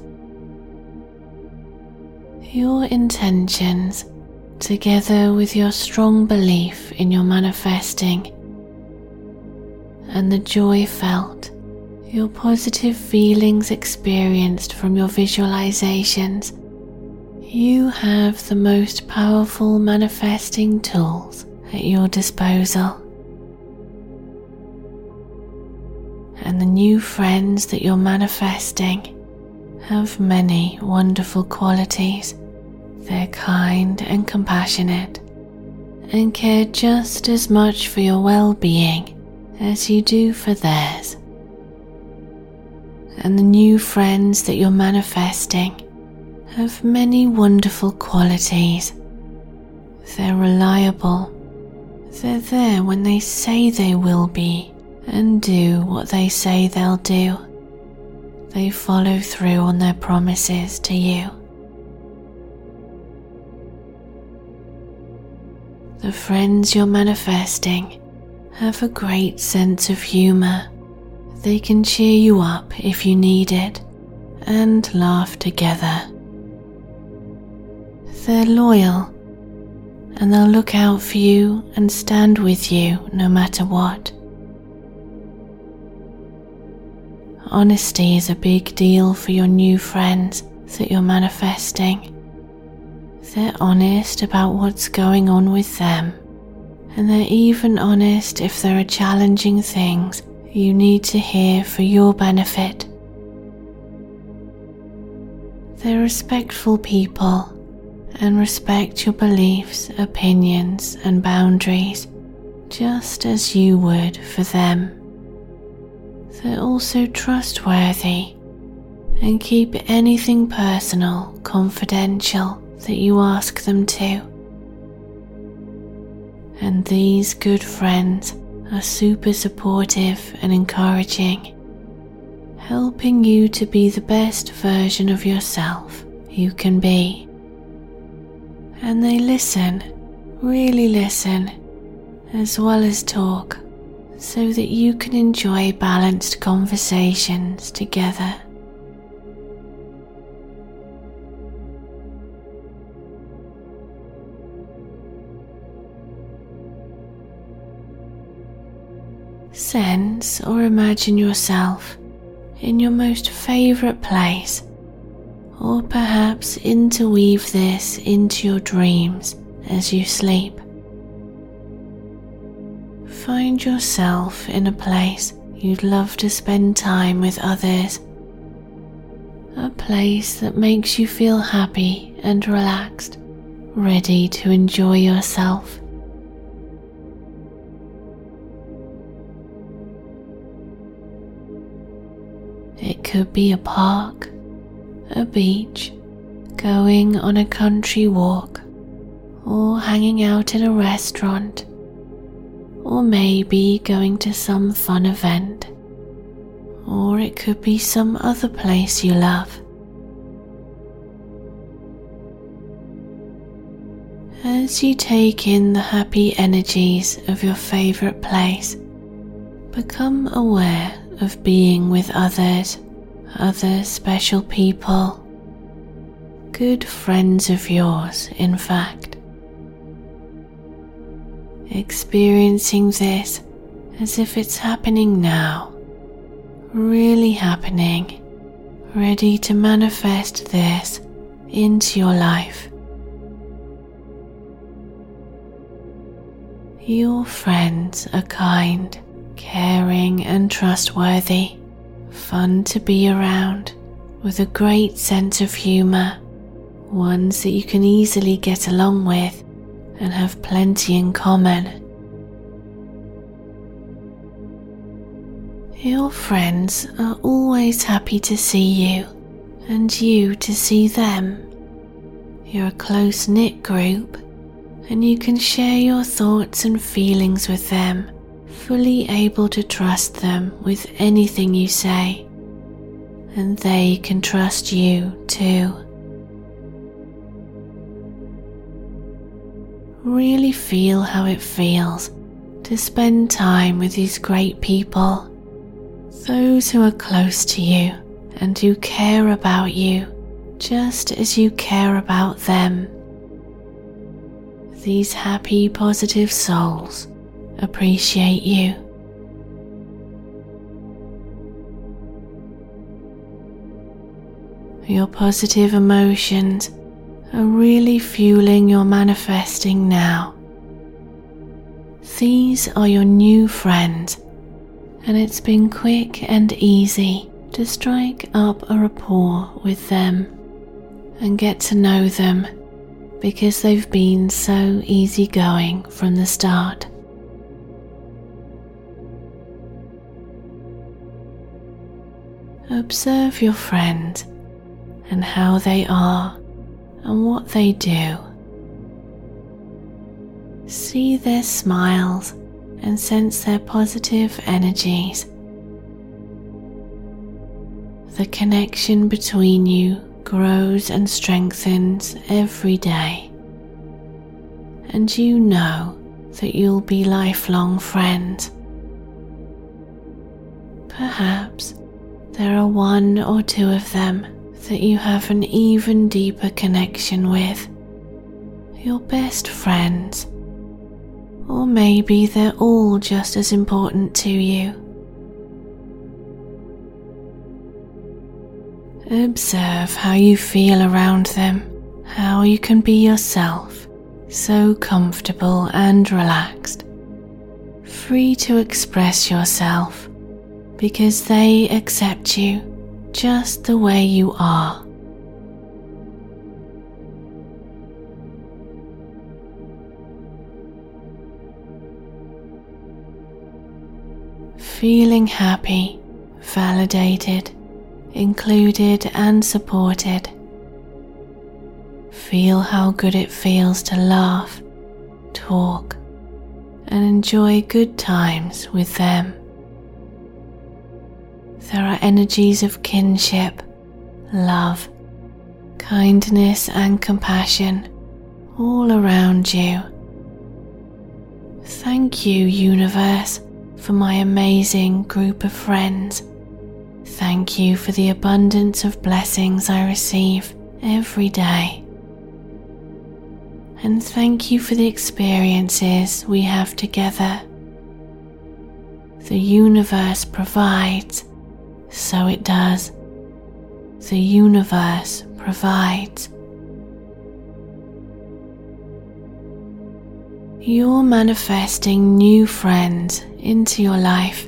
your intentions, together with your strong belief in your manifesting and the joy felt, your positive feelings experienced from your visualizations, you have the most powerful manifesting tools at your disposal. And the new friends that you're manifesting have many wonderful qualities. They're kind and compassionate and care just as much for your well being as you do for theirs. And the new friends that you're manifesting have many wonderful qualities. They're reliable. They're there when they say they will be and do what they say they'll do they follow through on their promises to you. The friends you're manifesting have a great sense of humour. They can cheer you up if you need it and laugh together. They're loyal and they'll look out for you and stand with you no matter what. Honesty is a big deal for your new friends that you're manifesting. They're honest about what's going on with them, and they're even honest if there are challenging things you need to hear for your benefit. They're respectful people and respect your beliefs, opinions, and boundaries just as you would for them they're also trustworthy and keep anything personal confidential that you ask them to. And these good friends are super supportive and encouraging, helping you to be the best version of yourself you can be. And they listen, really listen, as well as talk so that you can enjoy balanced conversations together. Sense or imagine yourself in your most favourite place, or perhaps interweave this into your dreams as you sleep. Find yourself in a place you'd love to spend time with others. A place that makes you feel happy and relaxed, ready to enjoy yourself. It could be a park, a beach, going on a country walk, or hanging out in a restaurant or maybe going to some fun event, or it could be some other place you love. As you take in the happy energies of your favorite place, become aware of being with others, other special people, good friends of yours, in fact. Experiencing this as if it's happening now, really happening, ready to manifest this into your life. Your friends are kind, caring, and trustworthy, fun to be around, with a great sense of humour, ones that you can easily get along with and have plenty in common. Your friends are always happy to see you and you to see them. You're a close knit group and you can share your thoughts and feelings with them, fully able to trust them with anything you say. And they can trust you too. Really feel how it feels to spend time with these great people, those who are close to you and who care about you just as you care about them. These happy, positive souls appreciate you. Your positive emotions are really fueling your manifesting now. These are your new friends, and it's been quick and easy to strike up a rapport with them and get to know them because they've been so easygoing from the start. Observe your friend and how they are and what they do. See their smiles and sense their positive energies. The connection between you grows and strengthens every day, and you know that you'll be lifelong friends. Perhaps there are one or two of them that you have an even deeper connection with, your best friends, or maybe they're all just as important to you. Observe how you feel around them, how you can be yourself, so comfortable and relaxed, free to express yourself because they accept you just the way you are. Feeling happy, validated, included, and supported. Feel how good it feels to laugh, talk, and enjoy good times with them. There are energies of kinship, love, kindness, and compassion all around you. Thank you, Universe, for my amazing group of friends. Thank you for the abundance of blessings I receive every day. And thank you for the experiences we have together. The universe provides, so it does. The universe provides. You're manifesting new friends into your life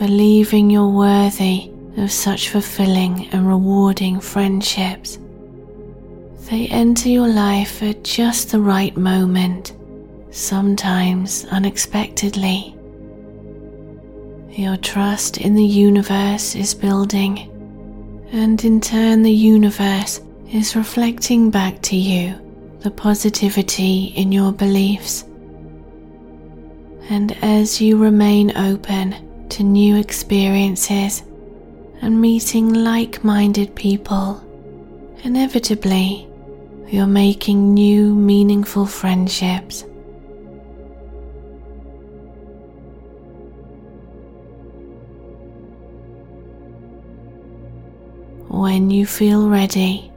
believing you're worthy of such fulfilling and rewarding friendships. They enter your life at just the right moment, sometimes unexpectedly. Your trust in the universe is building, and in turn, the universe is reflecting back to you the positivity in your beliefs. And as you remain open to new experiences and meeting like minded people, inevitably you're making new meaningful friendships. When you feel ready,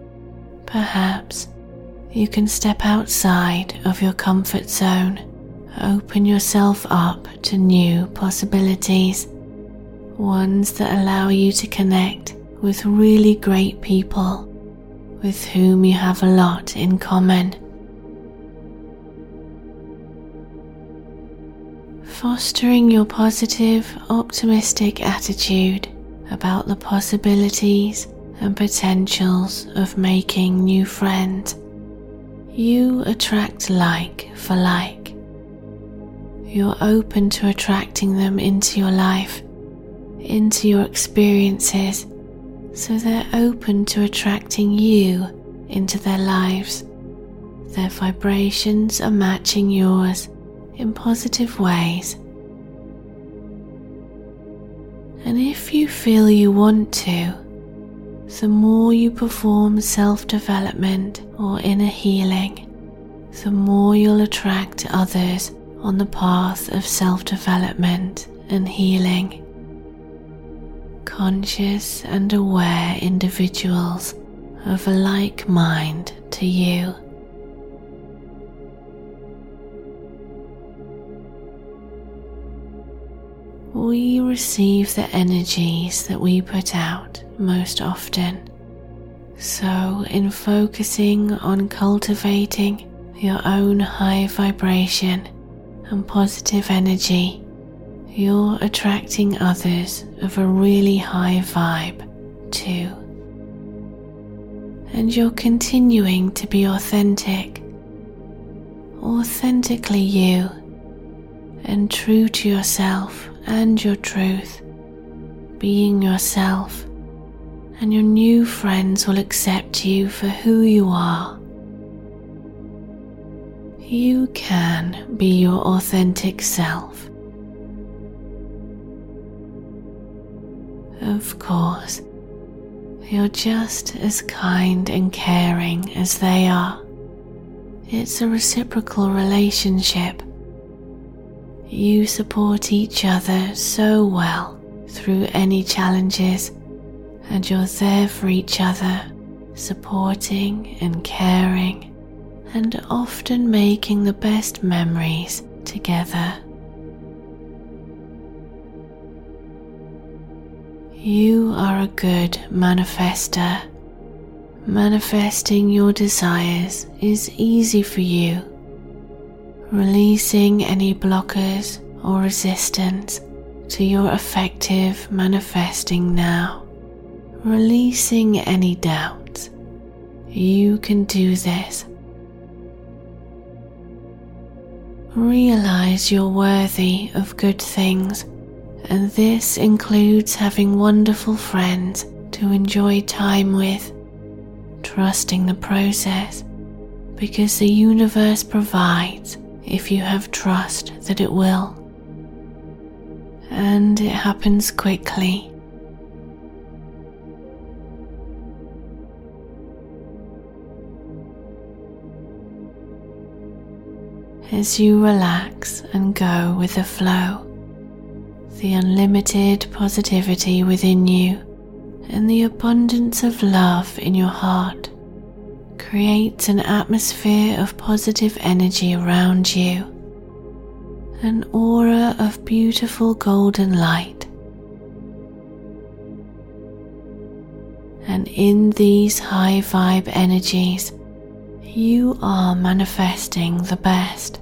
perhaps you can step outside of your comfort zone open yourself up to new possibilities, ones that allow you to connect with really great people with whom you have a lot in common. Fostering your positive, optimistic attitude about the possibilities and potentials of making new friends, you attract like for like. You're open to attracting them into your life, into your experiences, so they're open to attracting you into their lives. Their vibrations are matching yours in positive ways. And if you feel you want to, the more you perform self development or inner healing, the more you'll attract others on the path of self development and healing. Conscious and aware individuals of a like mind to you. We receive the energies that we put out most often. So, in focusing on cultivating your own high vibration and positive energy, you're attracting others of a really high vibe too. And you're continuing to be authentic, authentically you, and true to yourself and your truth, being yourself, and your new friends will accept you for who you are. You can be your authentic self. Of course, you're just as kind and caring as they are. It's a reciprocal relationship you support each other so well through any challenges, and you're there for each other, supporting and caring, and often making the best memories together. You are a good manifester. Manifesting your desires is easy for you releasing any blockers or resistance to your effective manifesting now, releasing any doubts. You can do this. Realize you're worthy of good things, and this includes having wonderful friends to enjoy time with, trusting the process because the universe provides if you have trust that it will. And it happens quickly. As you relax and go with the flow, the unlimited positivity within you and the abundance of love in your heart creates an atmosphere of positive energy around you, an aura of beautiful golden light. And in these high vibe energies, you are manifesting the best.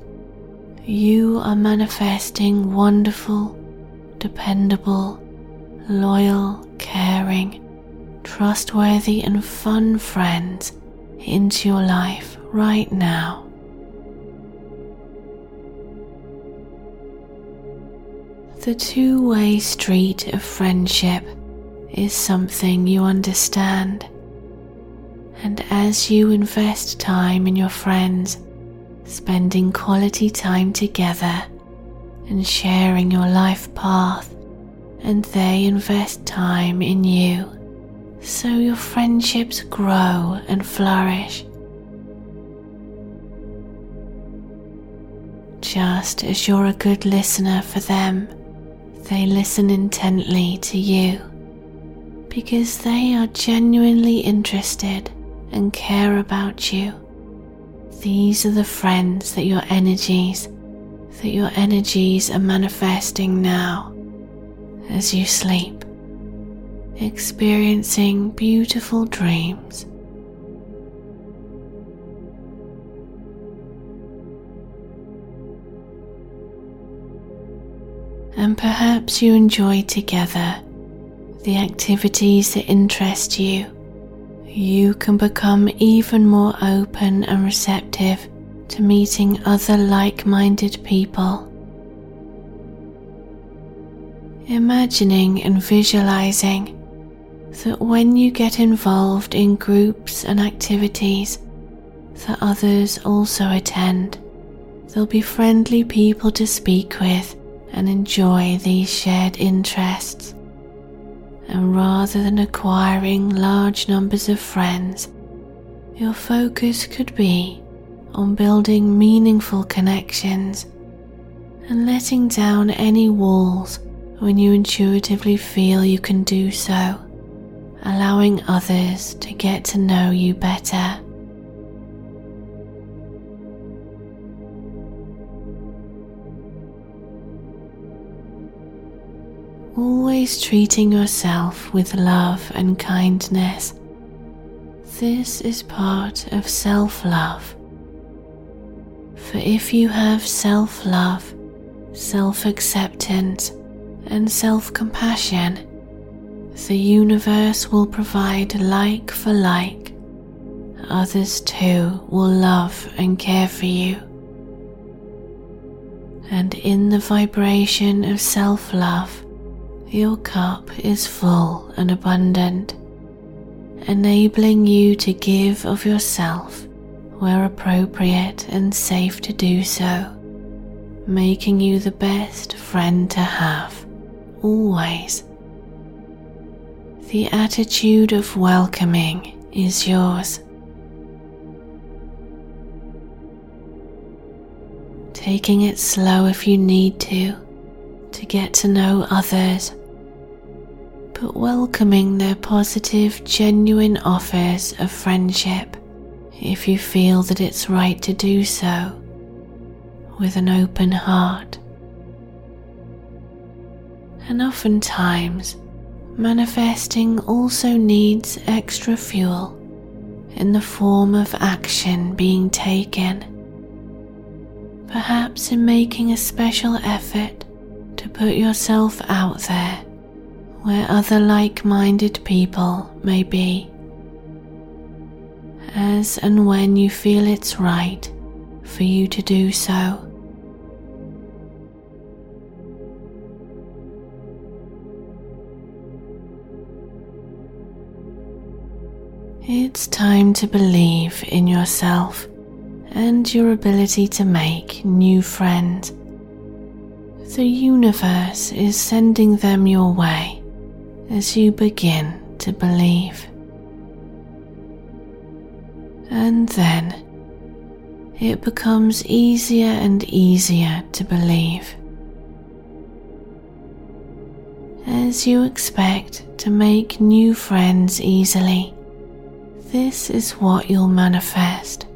You are manifesting wonderful, dependable, loyal, caring, trustworthy, and fun friends into your life right now. The two way street of friendship is something you understand, and as you invest time in your friends, spending quality time together and sharing your life path, and they invest time in you so your friendships grow and flourish. Just as you're a good listener for them, they listen intently to you because they are genuinely interested and care about you. These are the friends that your energies that your energies are manifesting now as you sleep experiencing beautiful dreams. And perhaps you enjoy together the activities that interest you. You can become even more open and receptive to meeting other like minded people. Imagining and visualizing that when you get involved in groups and activities that others also attend, there'll be friendly people to speak with and enjoy these shared interests. And rather than acquiring large numbers of friends, your focus could be on building meaningful connections and letting down any walls when you intuitively feel you can do so, allowing others to get to know you better. Always treating yourself with love and kindness. This is part of self love. For if you have self love, self acceptance, and self compassion, the universe will provide like for like. Others too will love and care for you. And in the vibration of self love, your cup is full and abundant, enabling you to give of yourself where appropriate and safe to do so, making you the best friend to have, always. The attitude of welcoming is yours. Taking it slow if you need to, to get to know others but welcoming their positive, genuine offers of friendship if you feel that it's right to do so with an open heart. And oftentimes, manifesting also needs extra fuel in the form of action being taken. Perhaps in making a special effort to put yourself out there where other like minded people may be. As and when you feel it's right for you to do so. It's time to believe in yourself and your ability to make new friends. The universe is sending them your way as you begin to believe. And then it becomes easier and easier to believe. As you expect to make new friends easily, this is what you'll manifest.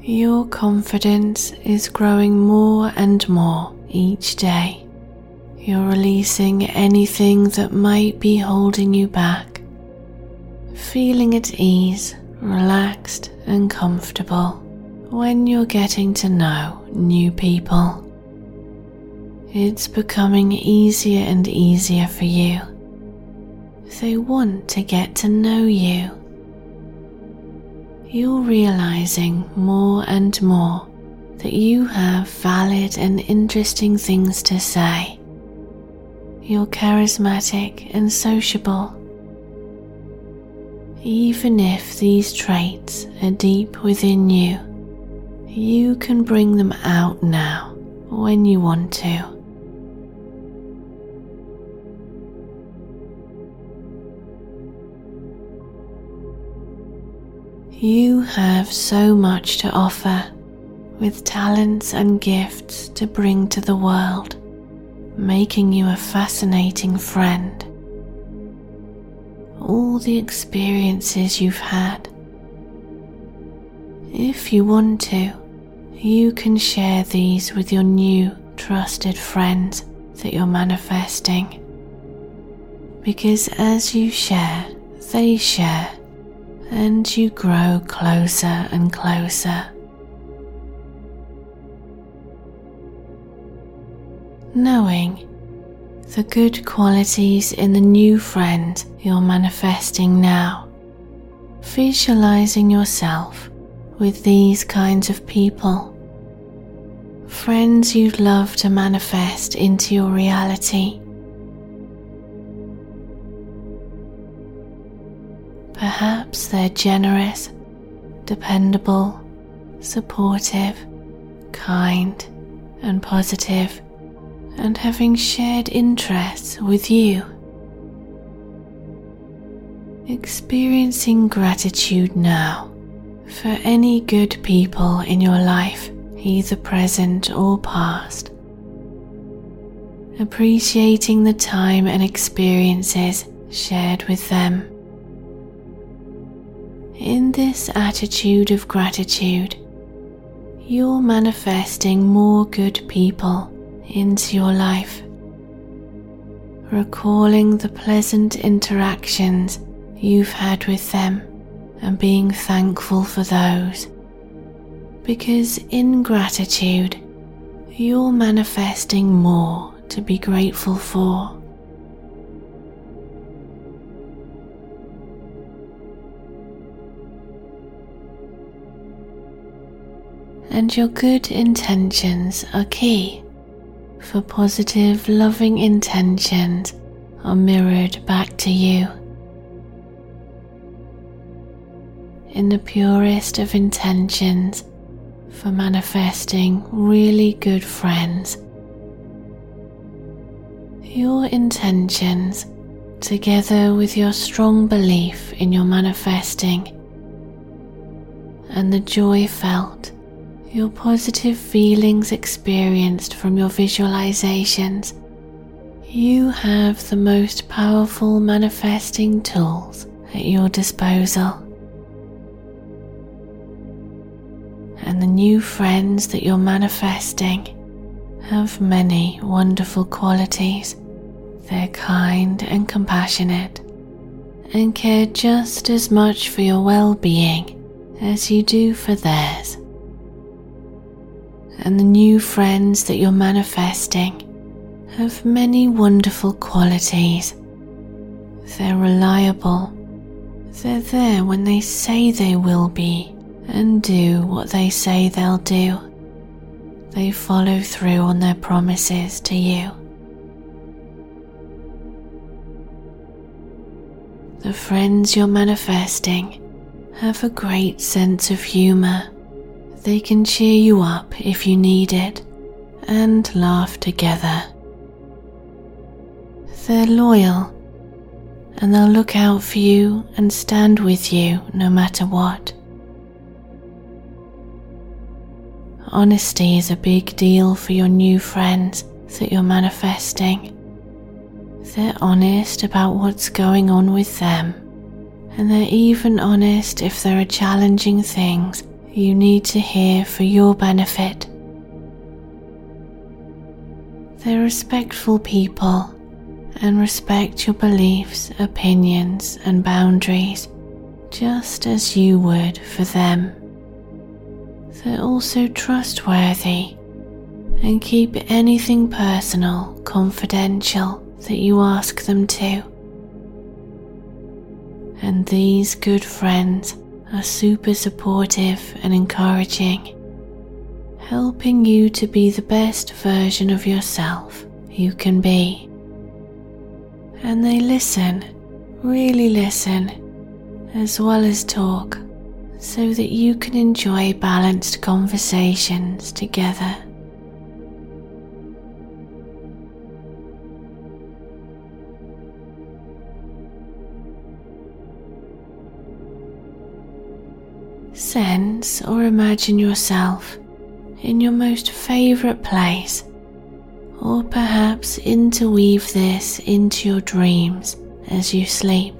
Your confidence is growing more and more each day. You're releasing anything that might be holding you back, feeling at ease, relaxed, and comfortable when you're getting to know new people. It's becoming easier and easier for you. They want to get to know you. You're realizing more and more that you have valid and interesting things to say you're charismatic and sociable. Even if these traits are deep within you, you can bring them out now when you want to. You have so much to offer with talents and gifts to bring to the world making you a fascinating friend. All the experiences you've had. If you want to, you can share these with your new trusted friends that you're manifesting. Because as you share, they share, and you grow closer and closer. knowing the good qualities in the new friend you're manifesting now, visualizing yourself with these kinds of people. Friends you'd love to manifest into your reality. They're generous, dependable, supportive, kind, and positive, and having shared interests with you. Experiencing gratitude now for any good people in your life, either present or past. Appreciating the time and experiences shared with them. In this attitude of gratitude, you're manifesting more good people into your life, recalling the pleasant interactions you've had with them and being thankful for those. Because in gratitude, you're manifesting more to be grateful for. And your good intentions are key, for positive, loving intentions are mirrored back to you. In the purest of intentions for manifesting really good friends, your intentions, together with your strong belief in your manifesting and the joy felt your positive feelings experienced from your visualizations, you have the most powerful manifesting tools at your disposal. And the new friends that you're manifesting have many wonderful qualities. They're kind and compassionate and care just as much for your well being as you do for theirs and the new friends that you're manifesting have many wonderful qualities. They're reliable. They're there when they say they will be and do what they say they'll do. They follow through on their promises to you. The friends you're manifesting have a great sense of humor they can cheer you up if you need it and laugh together. They're loyal and they'll look out for you and stand with you no matter what. Honesty is a big deal for your new friends that you're manifesting. They're honest about what's going on with them, and they're even honest if there are challenging things you need to hear for your benefit. They're respectful people and respect your beliefs, opinions, and boundaries just as you would for them. They're also trustworthy and keep anything personal confidential that you ask them to. And these good friends are super supportive and encouraging, helping you to be the best version of yourself you can be. And they listen, really listen, as well as talk, so that you can enjoy balanced conversations together. Sense or imagine yourself in your most favourite place, or perhaps interweave this into your dreams as you sleep.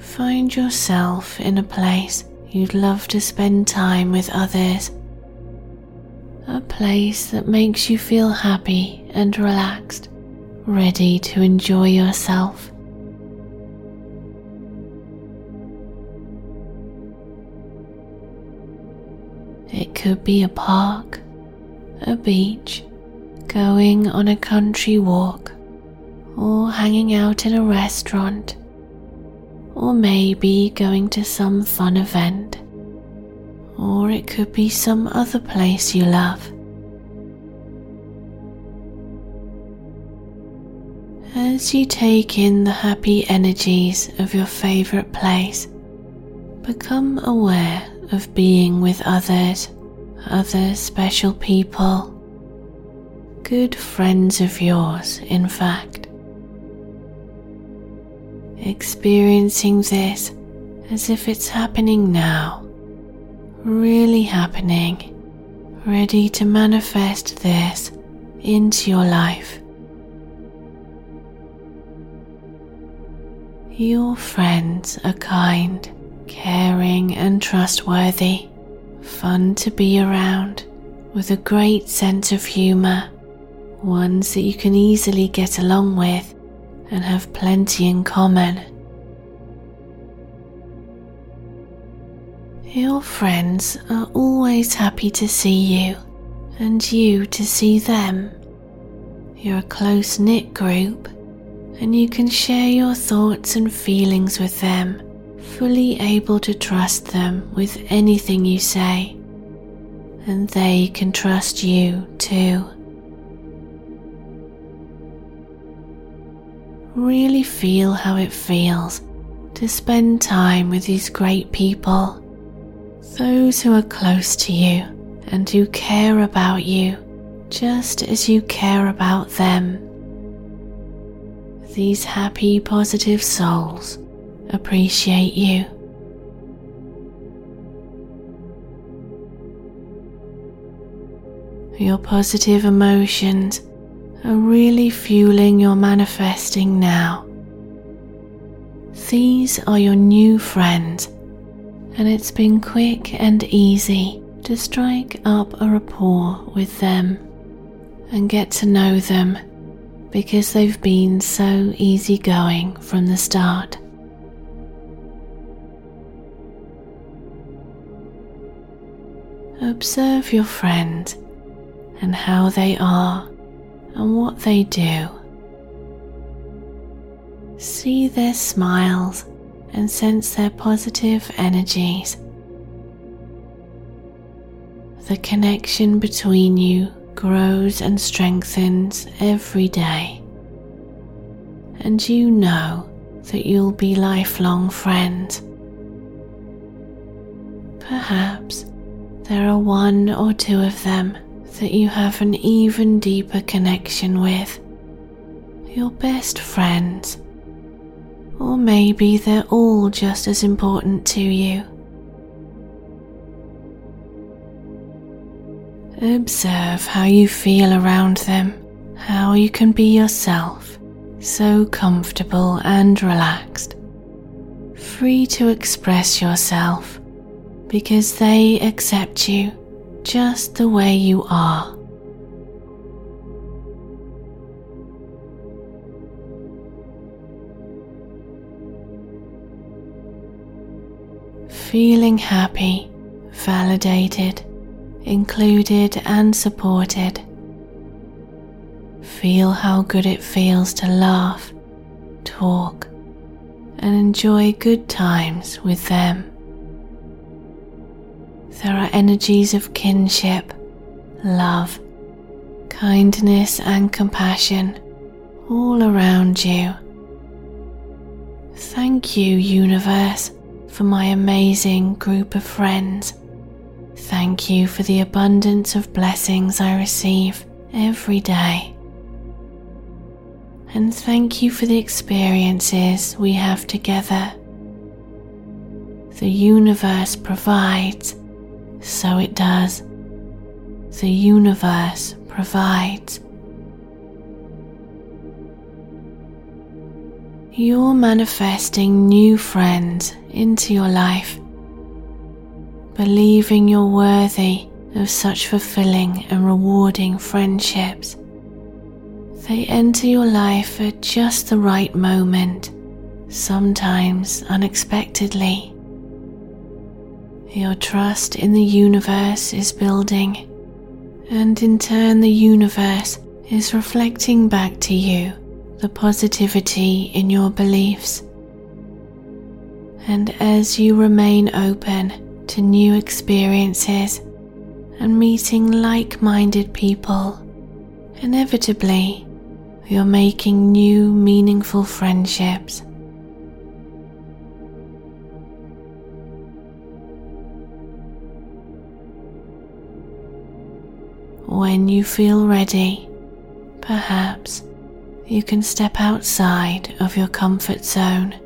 Find yourself in a place you'd love to spend time with others, a place that makes you feel happy and relaxed, ready to enjoy yourself. It could be a park, a beach, going on a country walk, or hanging out in a restaurant, or maybe going to some fun event, or it could be some other place you love. As you take in the happy energies of your favorite place, become aware of being with others, other special people, good friends of yours, in fact. Experiencing this as if it's happening now, really happening, ready to manifest this into your life. Your friends are kind, caring, and trustworthy, fun to be around, with a great sense of humour, ones that you can easily get along with and have plenty in common. Your friends are always happy to see you and you to see them. You're a close knit group and you can share your thoughts and feelings with them, fully able to trust them with anything you say. And they can trust you too. Really feel how it feels to spend time with these great people, those who are close to you and who care about you just as you care about them these happy, positive souls appreciate you. Your positive emotions are really fueling your manifesting now. These are your new friends, and it's been quick and easy to strike up a rapport with them and get to know them because they've been so easygoing from the start. Observe your friend and how they are and what they do. See their smiles and sense their positive energies. The connection between you grows and strengthens every day. And you know that you'll be lifelong friends. Perhaps there are one or two of them that you have an even deeper connection with, your best friends. Or maybe they're all just as important to you. Observe how you feel around them, how you can be yourself, so comfortable and relaxed, free to express yourself because they accept you just the way you are. Feeling happy, validated, included and supported. Feel how good it feels to laugh, talk, and enjoy good times with them. There are energies of kinship, love, kindness, and compassion all around you. Thank you, Universe, for my amazing group of friends. Thank you for the abundance of blessings I receive every day. And thank you for the experiences we have together. The universe provides, so it does. The universe provides. You're manifesting new friends into your life believing you're worthy of such fulfilling and rewarding friendships. They enter your life at just the right moment, sometimes unexpectedly. Your trust in the universe is building, and in turn, the universe is reflecting back to you the positivity in your beliefs. And as you remain open to new experiences and meeting like minded people, inevitably you're making new meaningful friendships. When you feel ready, perhaps you can step outside of your comfort zone,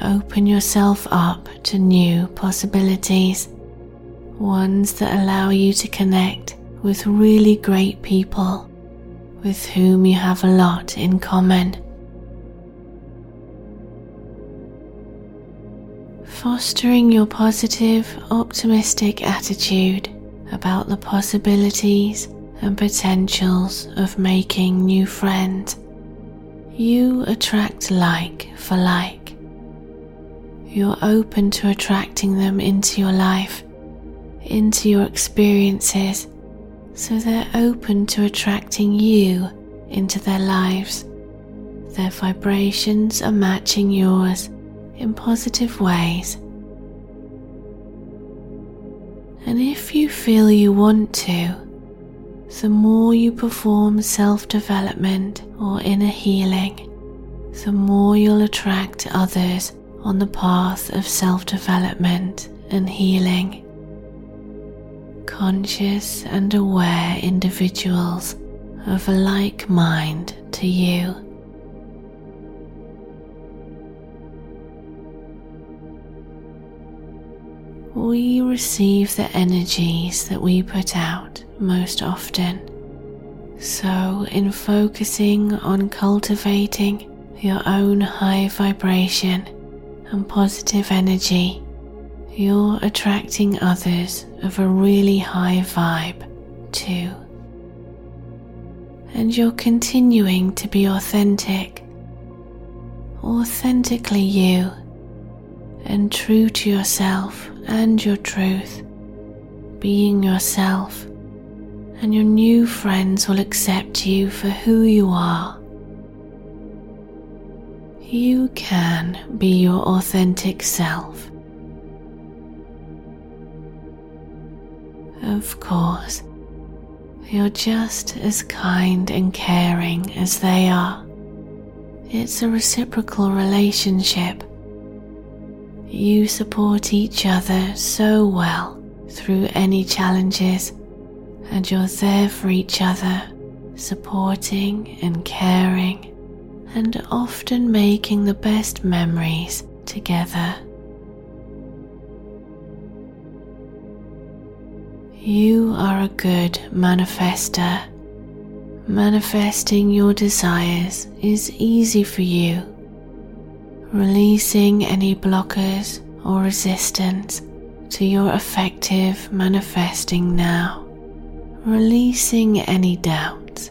open yourself up to new possibilities, ones that allow you to connect with really great people with whom you have a lot in common. Fostering your positive, optimistic attitude about the possibilities and potentials of making new friends, you attract like for like. You're open to attracting them into your life, into your experiences, so they're open to attracting you into their lives. Their vibrations are matching yours in positive ways. And if you feel you want to, the more you perform self development or inner healing, the more you'll attract others on the path of self development and healing conscious and aware individuals of a like mind to you. We receive the energies that we put out most often. So, in focusing on cultivating your own high vibration and positive energy, you're attracting others of a really high vibe too. And you're continuing to be authentic, authentically you, and true to yourself and your truth, being yourself, and your new friends will accept you for who you are. You can be your authentic self Of course, you're just as kind and caring as they are. It's a reciprocal relationship. You support each other so well through any challenges, and you're there for each other, supporting and caring, and often making the best memories together. You are a good manifester. Manifesting your desires is easy for you. Releasing any blockers or resistance to your effective manifesting now. Releasing any doubts.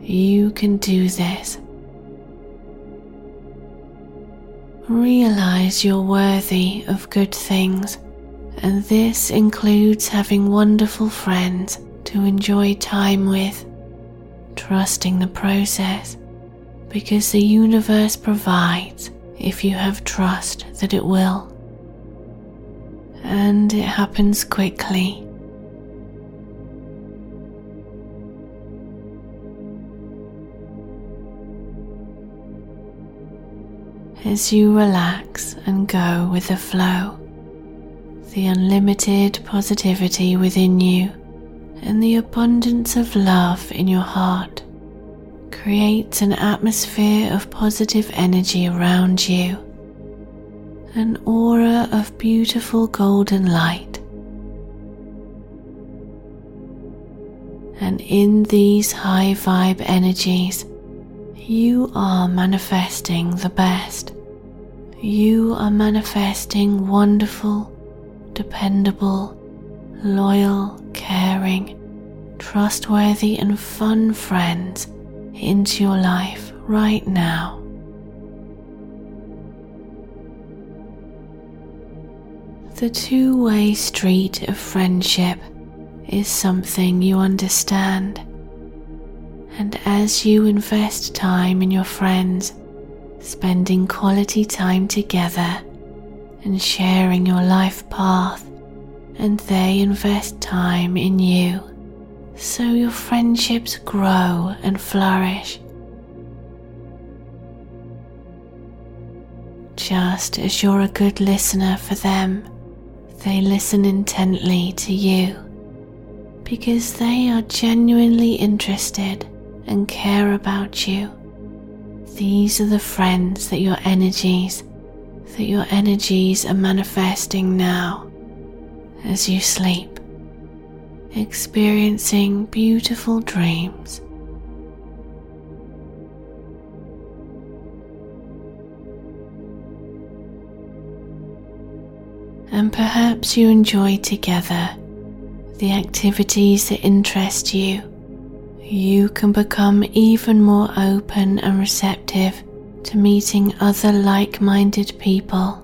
You can do this. Realize you're worthy of good things and this includes having wonderful friends to enjoy time with, trusting the process because the universe provides if you have trust that it will. And it happens quickly. As you relax and go with the flow the unlimited positivity within you and the abundance of love in your heart creates an atmosphere of positive energy around you, an aura of beautiful golden light. And in these high vibe energies, you are manifesting the best. You are manifesting wonderful, dependable, loyal, caring, trustworthy, and fun friends into your life right now. The two way street of friendship is something you understand, And as you invest time in your friends, spending quality time together and sharing your life path, and they invest time in you, so your friendships grow and flourish. Just as you're a good listener for them, they listen intently to you because they are genuinely interested and care about you. These are the friends that your energies that your energies are manifesting now as you sleep, experiencing beautiful dreams. And perhaps you enjoy together the activities that interest you. You can become even more open and receptive to meeting other like minded people.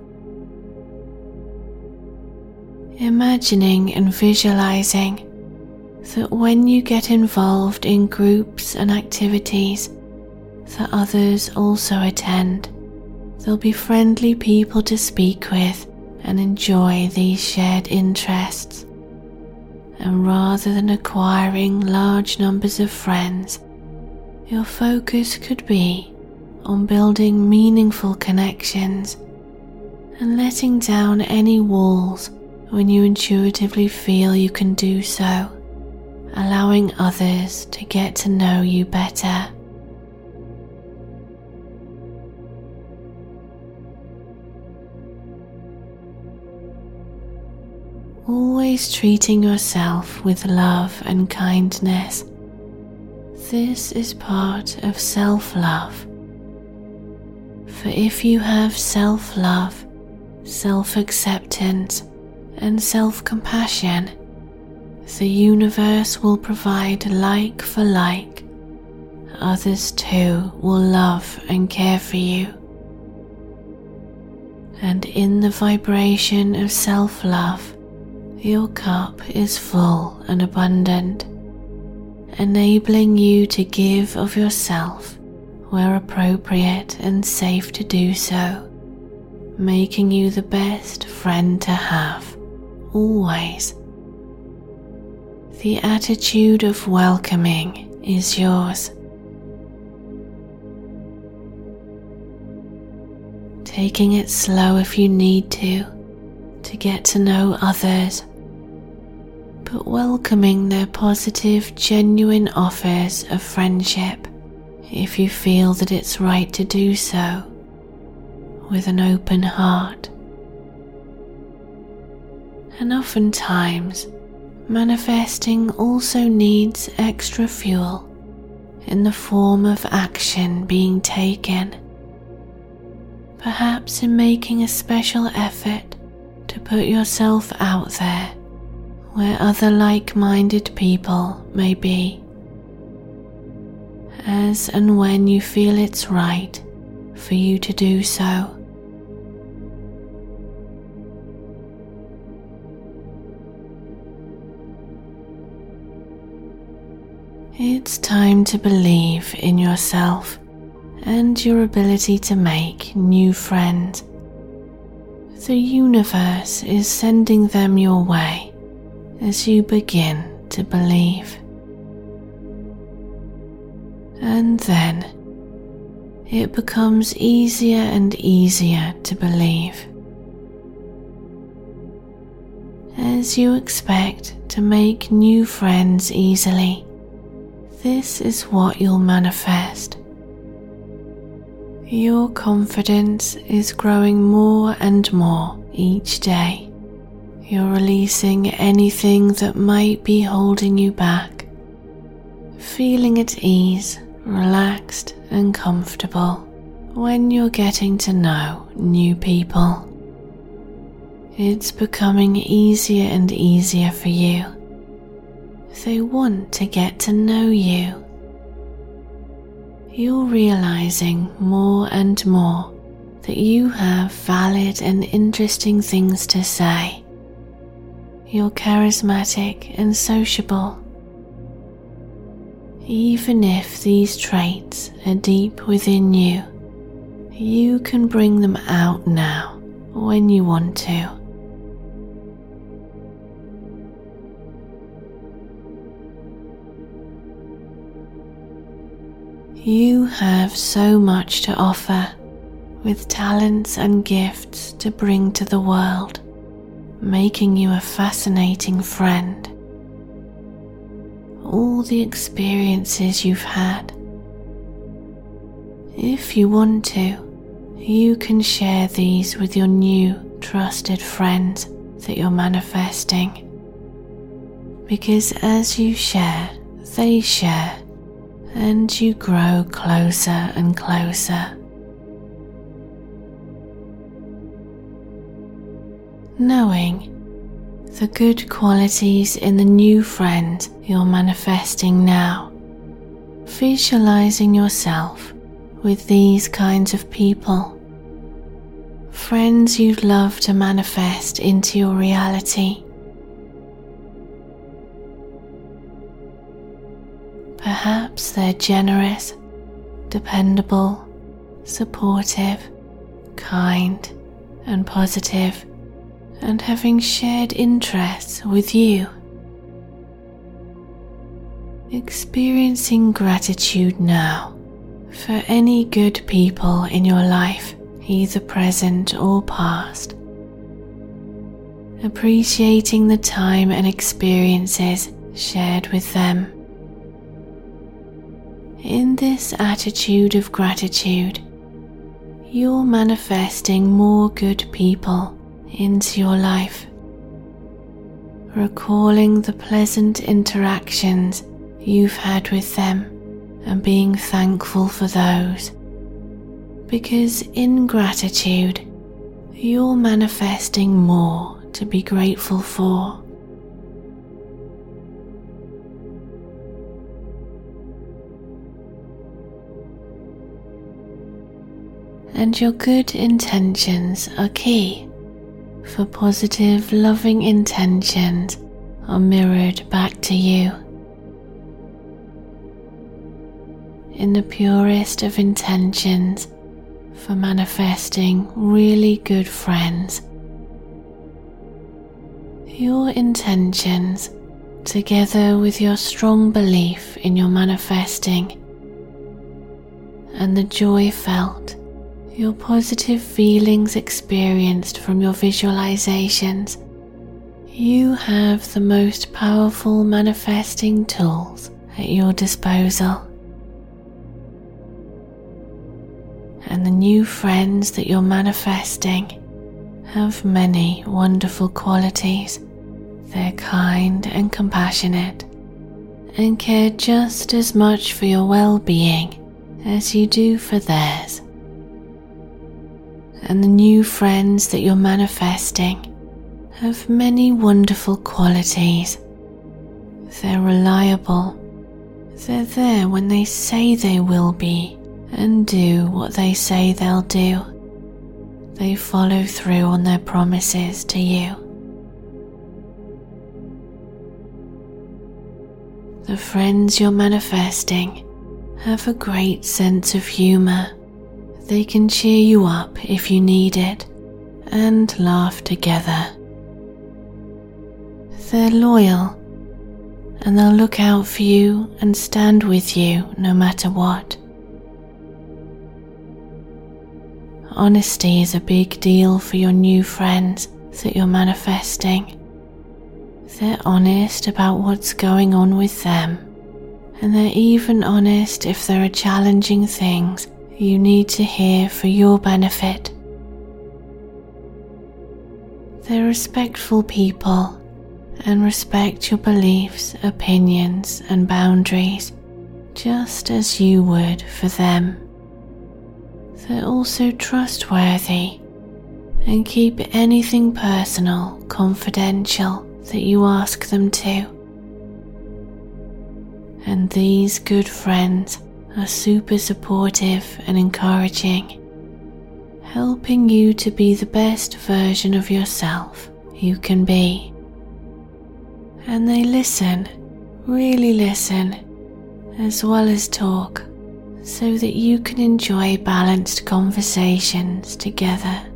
Imagining and visualizing that when you get involved in groups and activities that others also attend, there'll be friendly people to speak with and enjoy these shared interests. And rather than acquiring large numbers of friends, your focus could be on building meaningful connections and letting down any walls when you intuitively feel you can do so, allowing others to get to know you better. Always treating yourself with love and kindness. This is part of self love. For if you have self love, self acceptance, and self compassion, the universe will provide like for like. Others too will love and care for you. And in the vibration of self love, your cup is full and abundant, enabling you to give of yourself where appropriate and safe to do so, making you the best friend to have, always. The attitude of welcoming is yours. Taking it slow if you need to, to get to know others, but welcoming their positive, genuine offers of friendship if you feel that it's right to do so with an open heart. And oftentimes, manifesting also needs extra fuel in the form of action being taken. Perhaps in making a special effort to put yourself out there where other like minded people may be as and when you feel it's right for you to do so. It's time to believe in yourself and your ability to make new friends. The universe is sending them your way as you begin to believe. And then it becomes easier and easier to believe. As you expect to make new friends easily, this is what you'll manifest. Your confidence is growing more and more each day. You're releasing anything that might be holding you back, feeling at ease relaxed and comfortable when you're getting to know new people. It's becoming easier and easier for you. They want to get to know you. You're realizing more and more that you have valid and interesting things to say. You're charismatic and sociable even if these traits are deep within you, you can bring them out now when you want to. You have so much to offer with talents and gifts to bring to the world, making you a fascinating friend. All the experiences you've had. If you want to, you can share these with your new trusted friends that you're manifesting. Because as you share, they share and you grow closer and closer. Knowing the good qualities in the new friend you're manifesting now, visualizing yourself with these kinds of people. Friends you'd love to manifest into your reality Perhaps they're generous, dependable, supportive, kind, and positive, and having shared interests with you. Experiencing gratitude now for any good people in your life, either present or past. Appreciating the time and experiences shared with them in this attitude of gratitude, you're manifesting more good people into your life, recalling the pleasant interactions you've had with them and being thankful for those. Because in gratitude, you're manifesting more to be grateful for. And your good intentions are key, for positive, loving intentions are mirrored back to you. In the purest of intentions for manifesting really good friends, your intentions, together with your strong belief in your manifesting and the joy felt your positive feelings experienced from your visualizations, you have the most powerful manifesting tools at your disposal. And the new friends that you're manifesting have many wonderful qualities. They're kind and compassionate and care just as much for your well being as you do for theirs and the new friends that you're manifesting have many wonderful qualities. They're reliable. They're there when they say they will be and do what they say they'll do. They follow through on their promises to you. The friends you're manifesting have a great sense of humor they can cheer you up if you need it and laugh together. They're loyal and they'll look out for you and stand with you no matter what. Honesty is a big deal for your new friends that you're manifesting. They're honest about what's going on with them, and they're even honest if there are challenging things you need to hear for your benefit. They're respectful people and respect your beliefs, opinions, and boundaries just as you would for them. They're also trustworthy and keep anything personal confidential that you ask them to. And these good friends are super supportive and encouraging, helping you to be the best version of yourself you can be. And they listen, really listen, as well as talk so that you can enjoy balanced conversations together.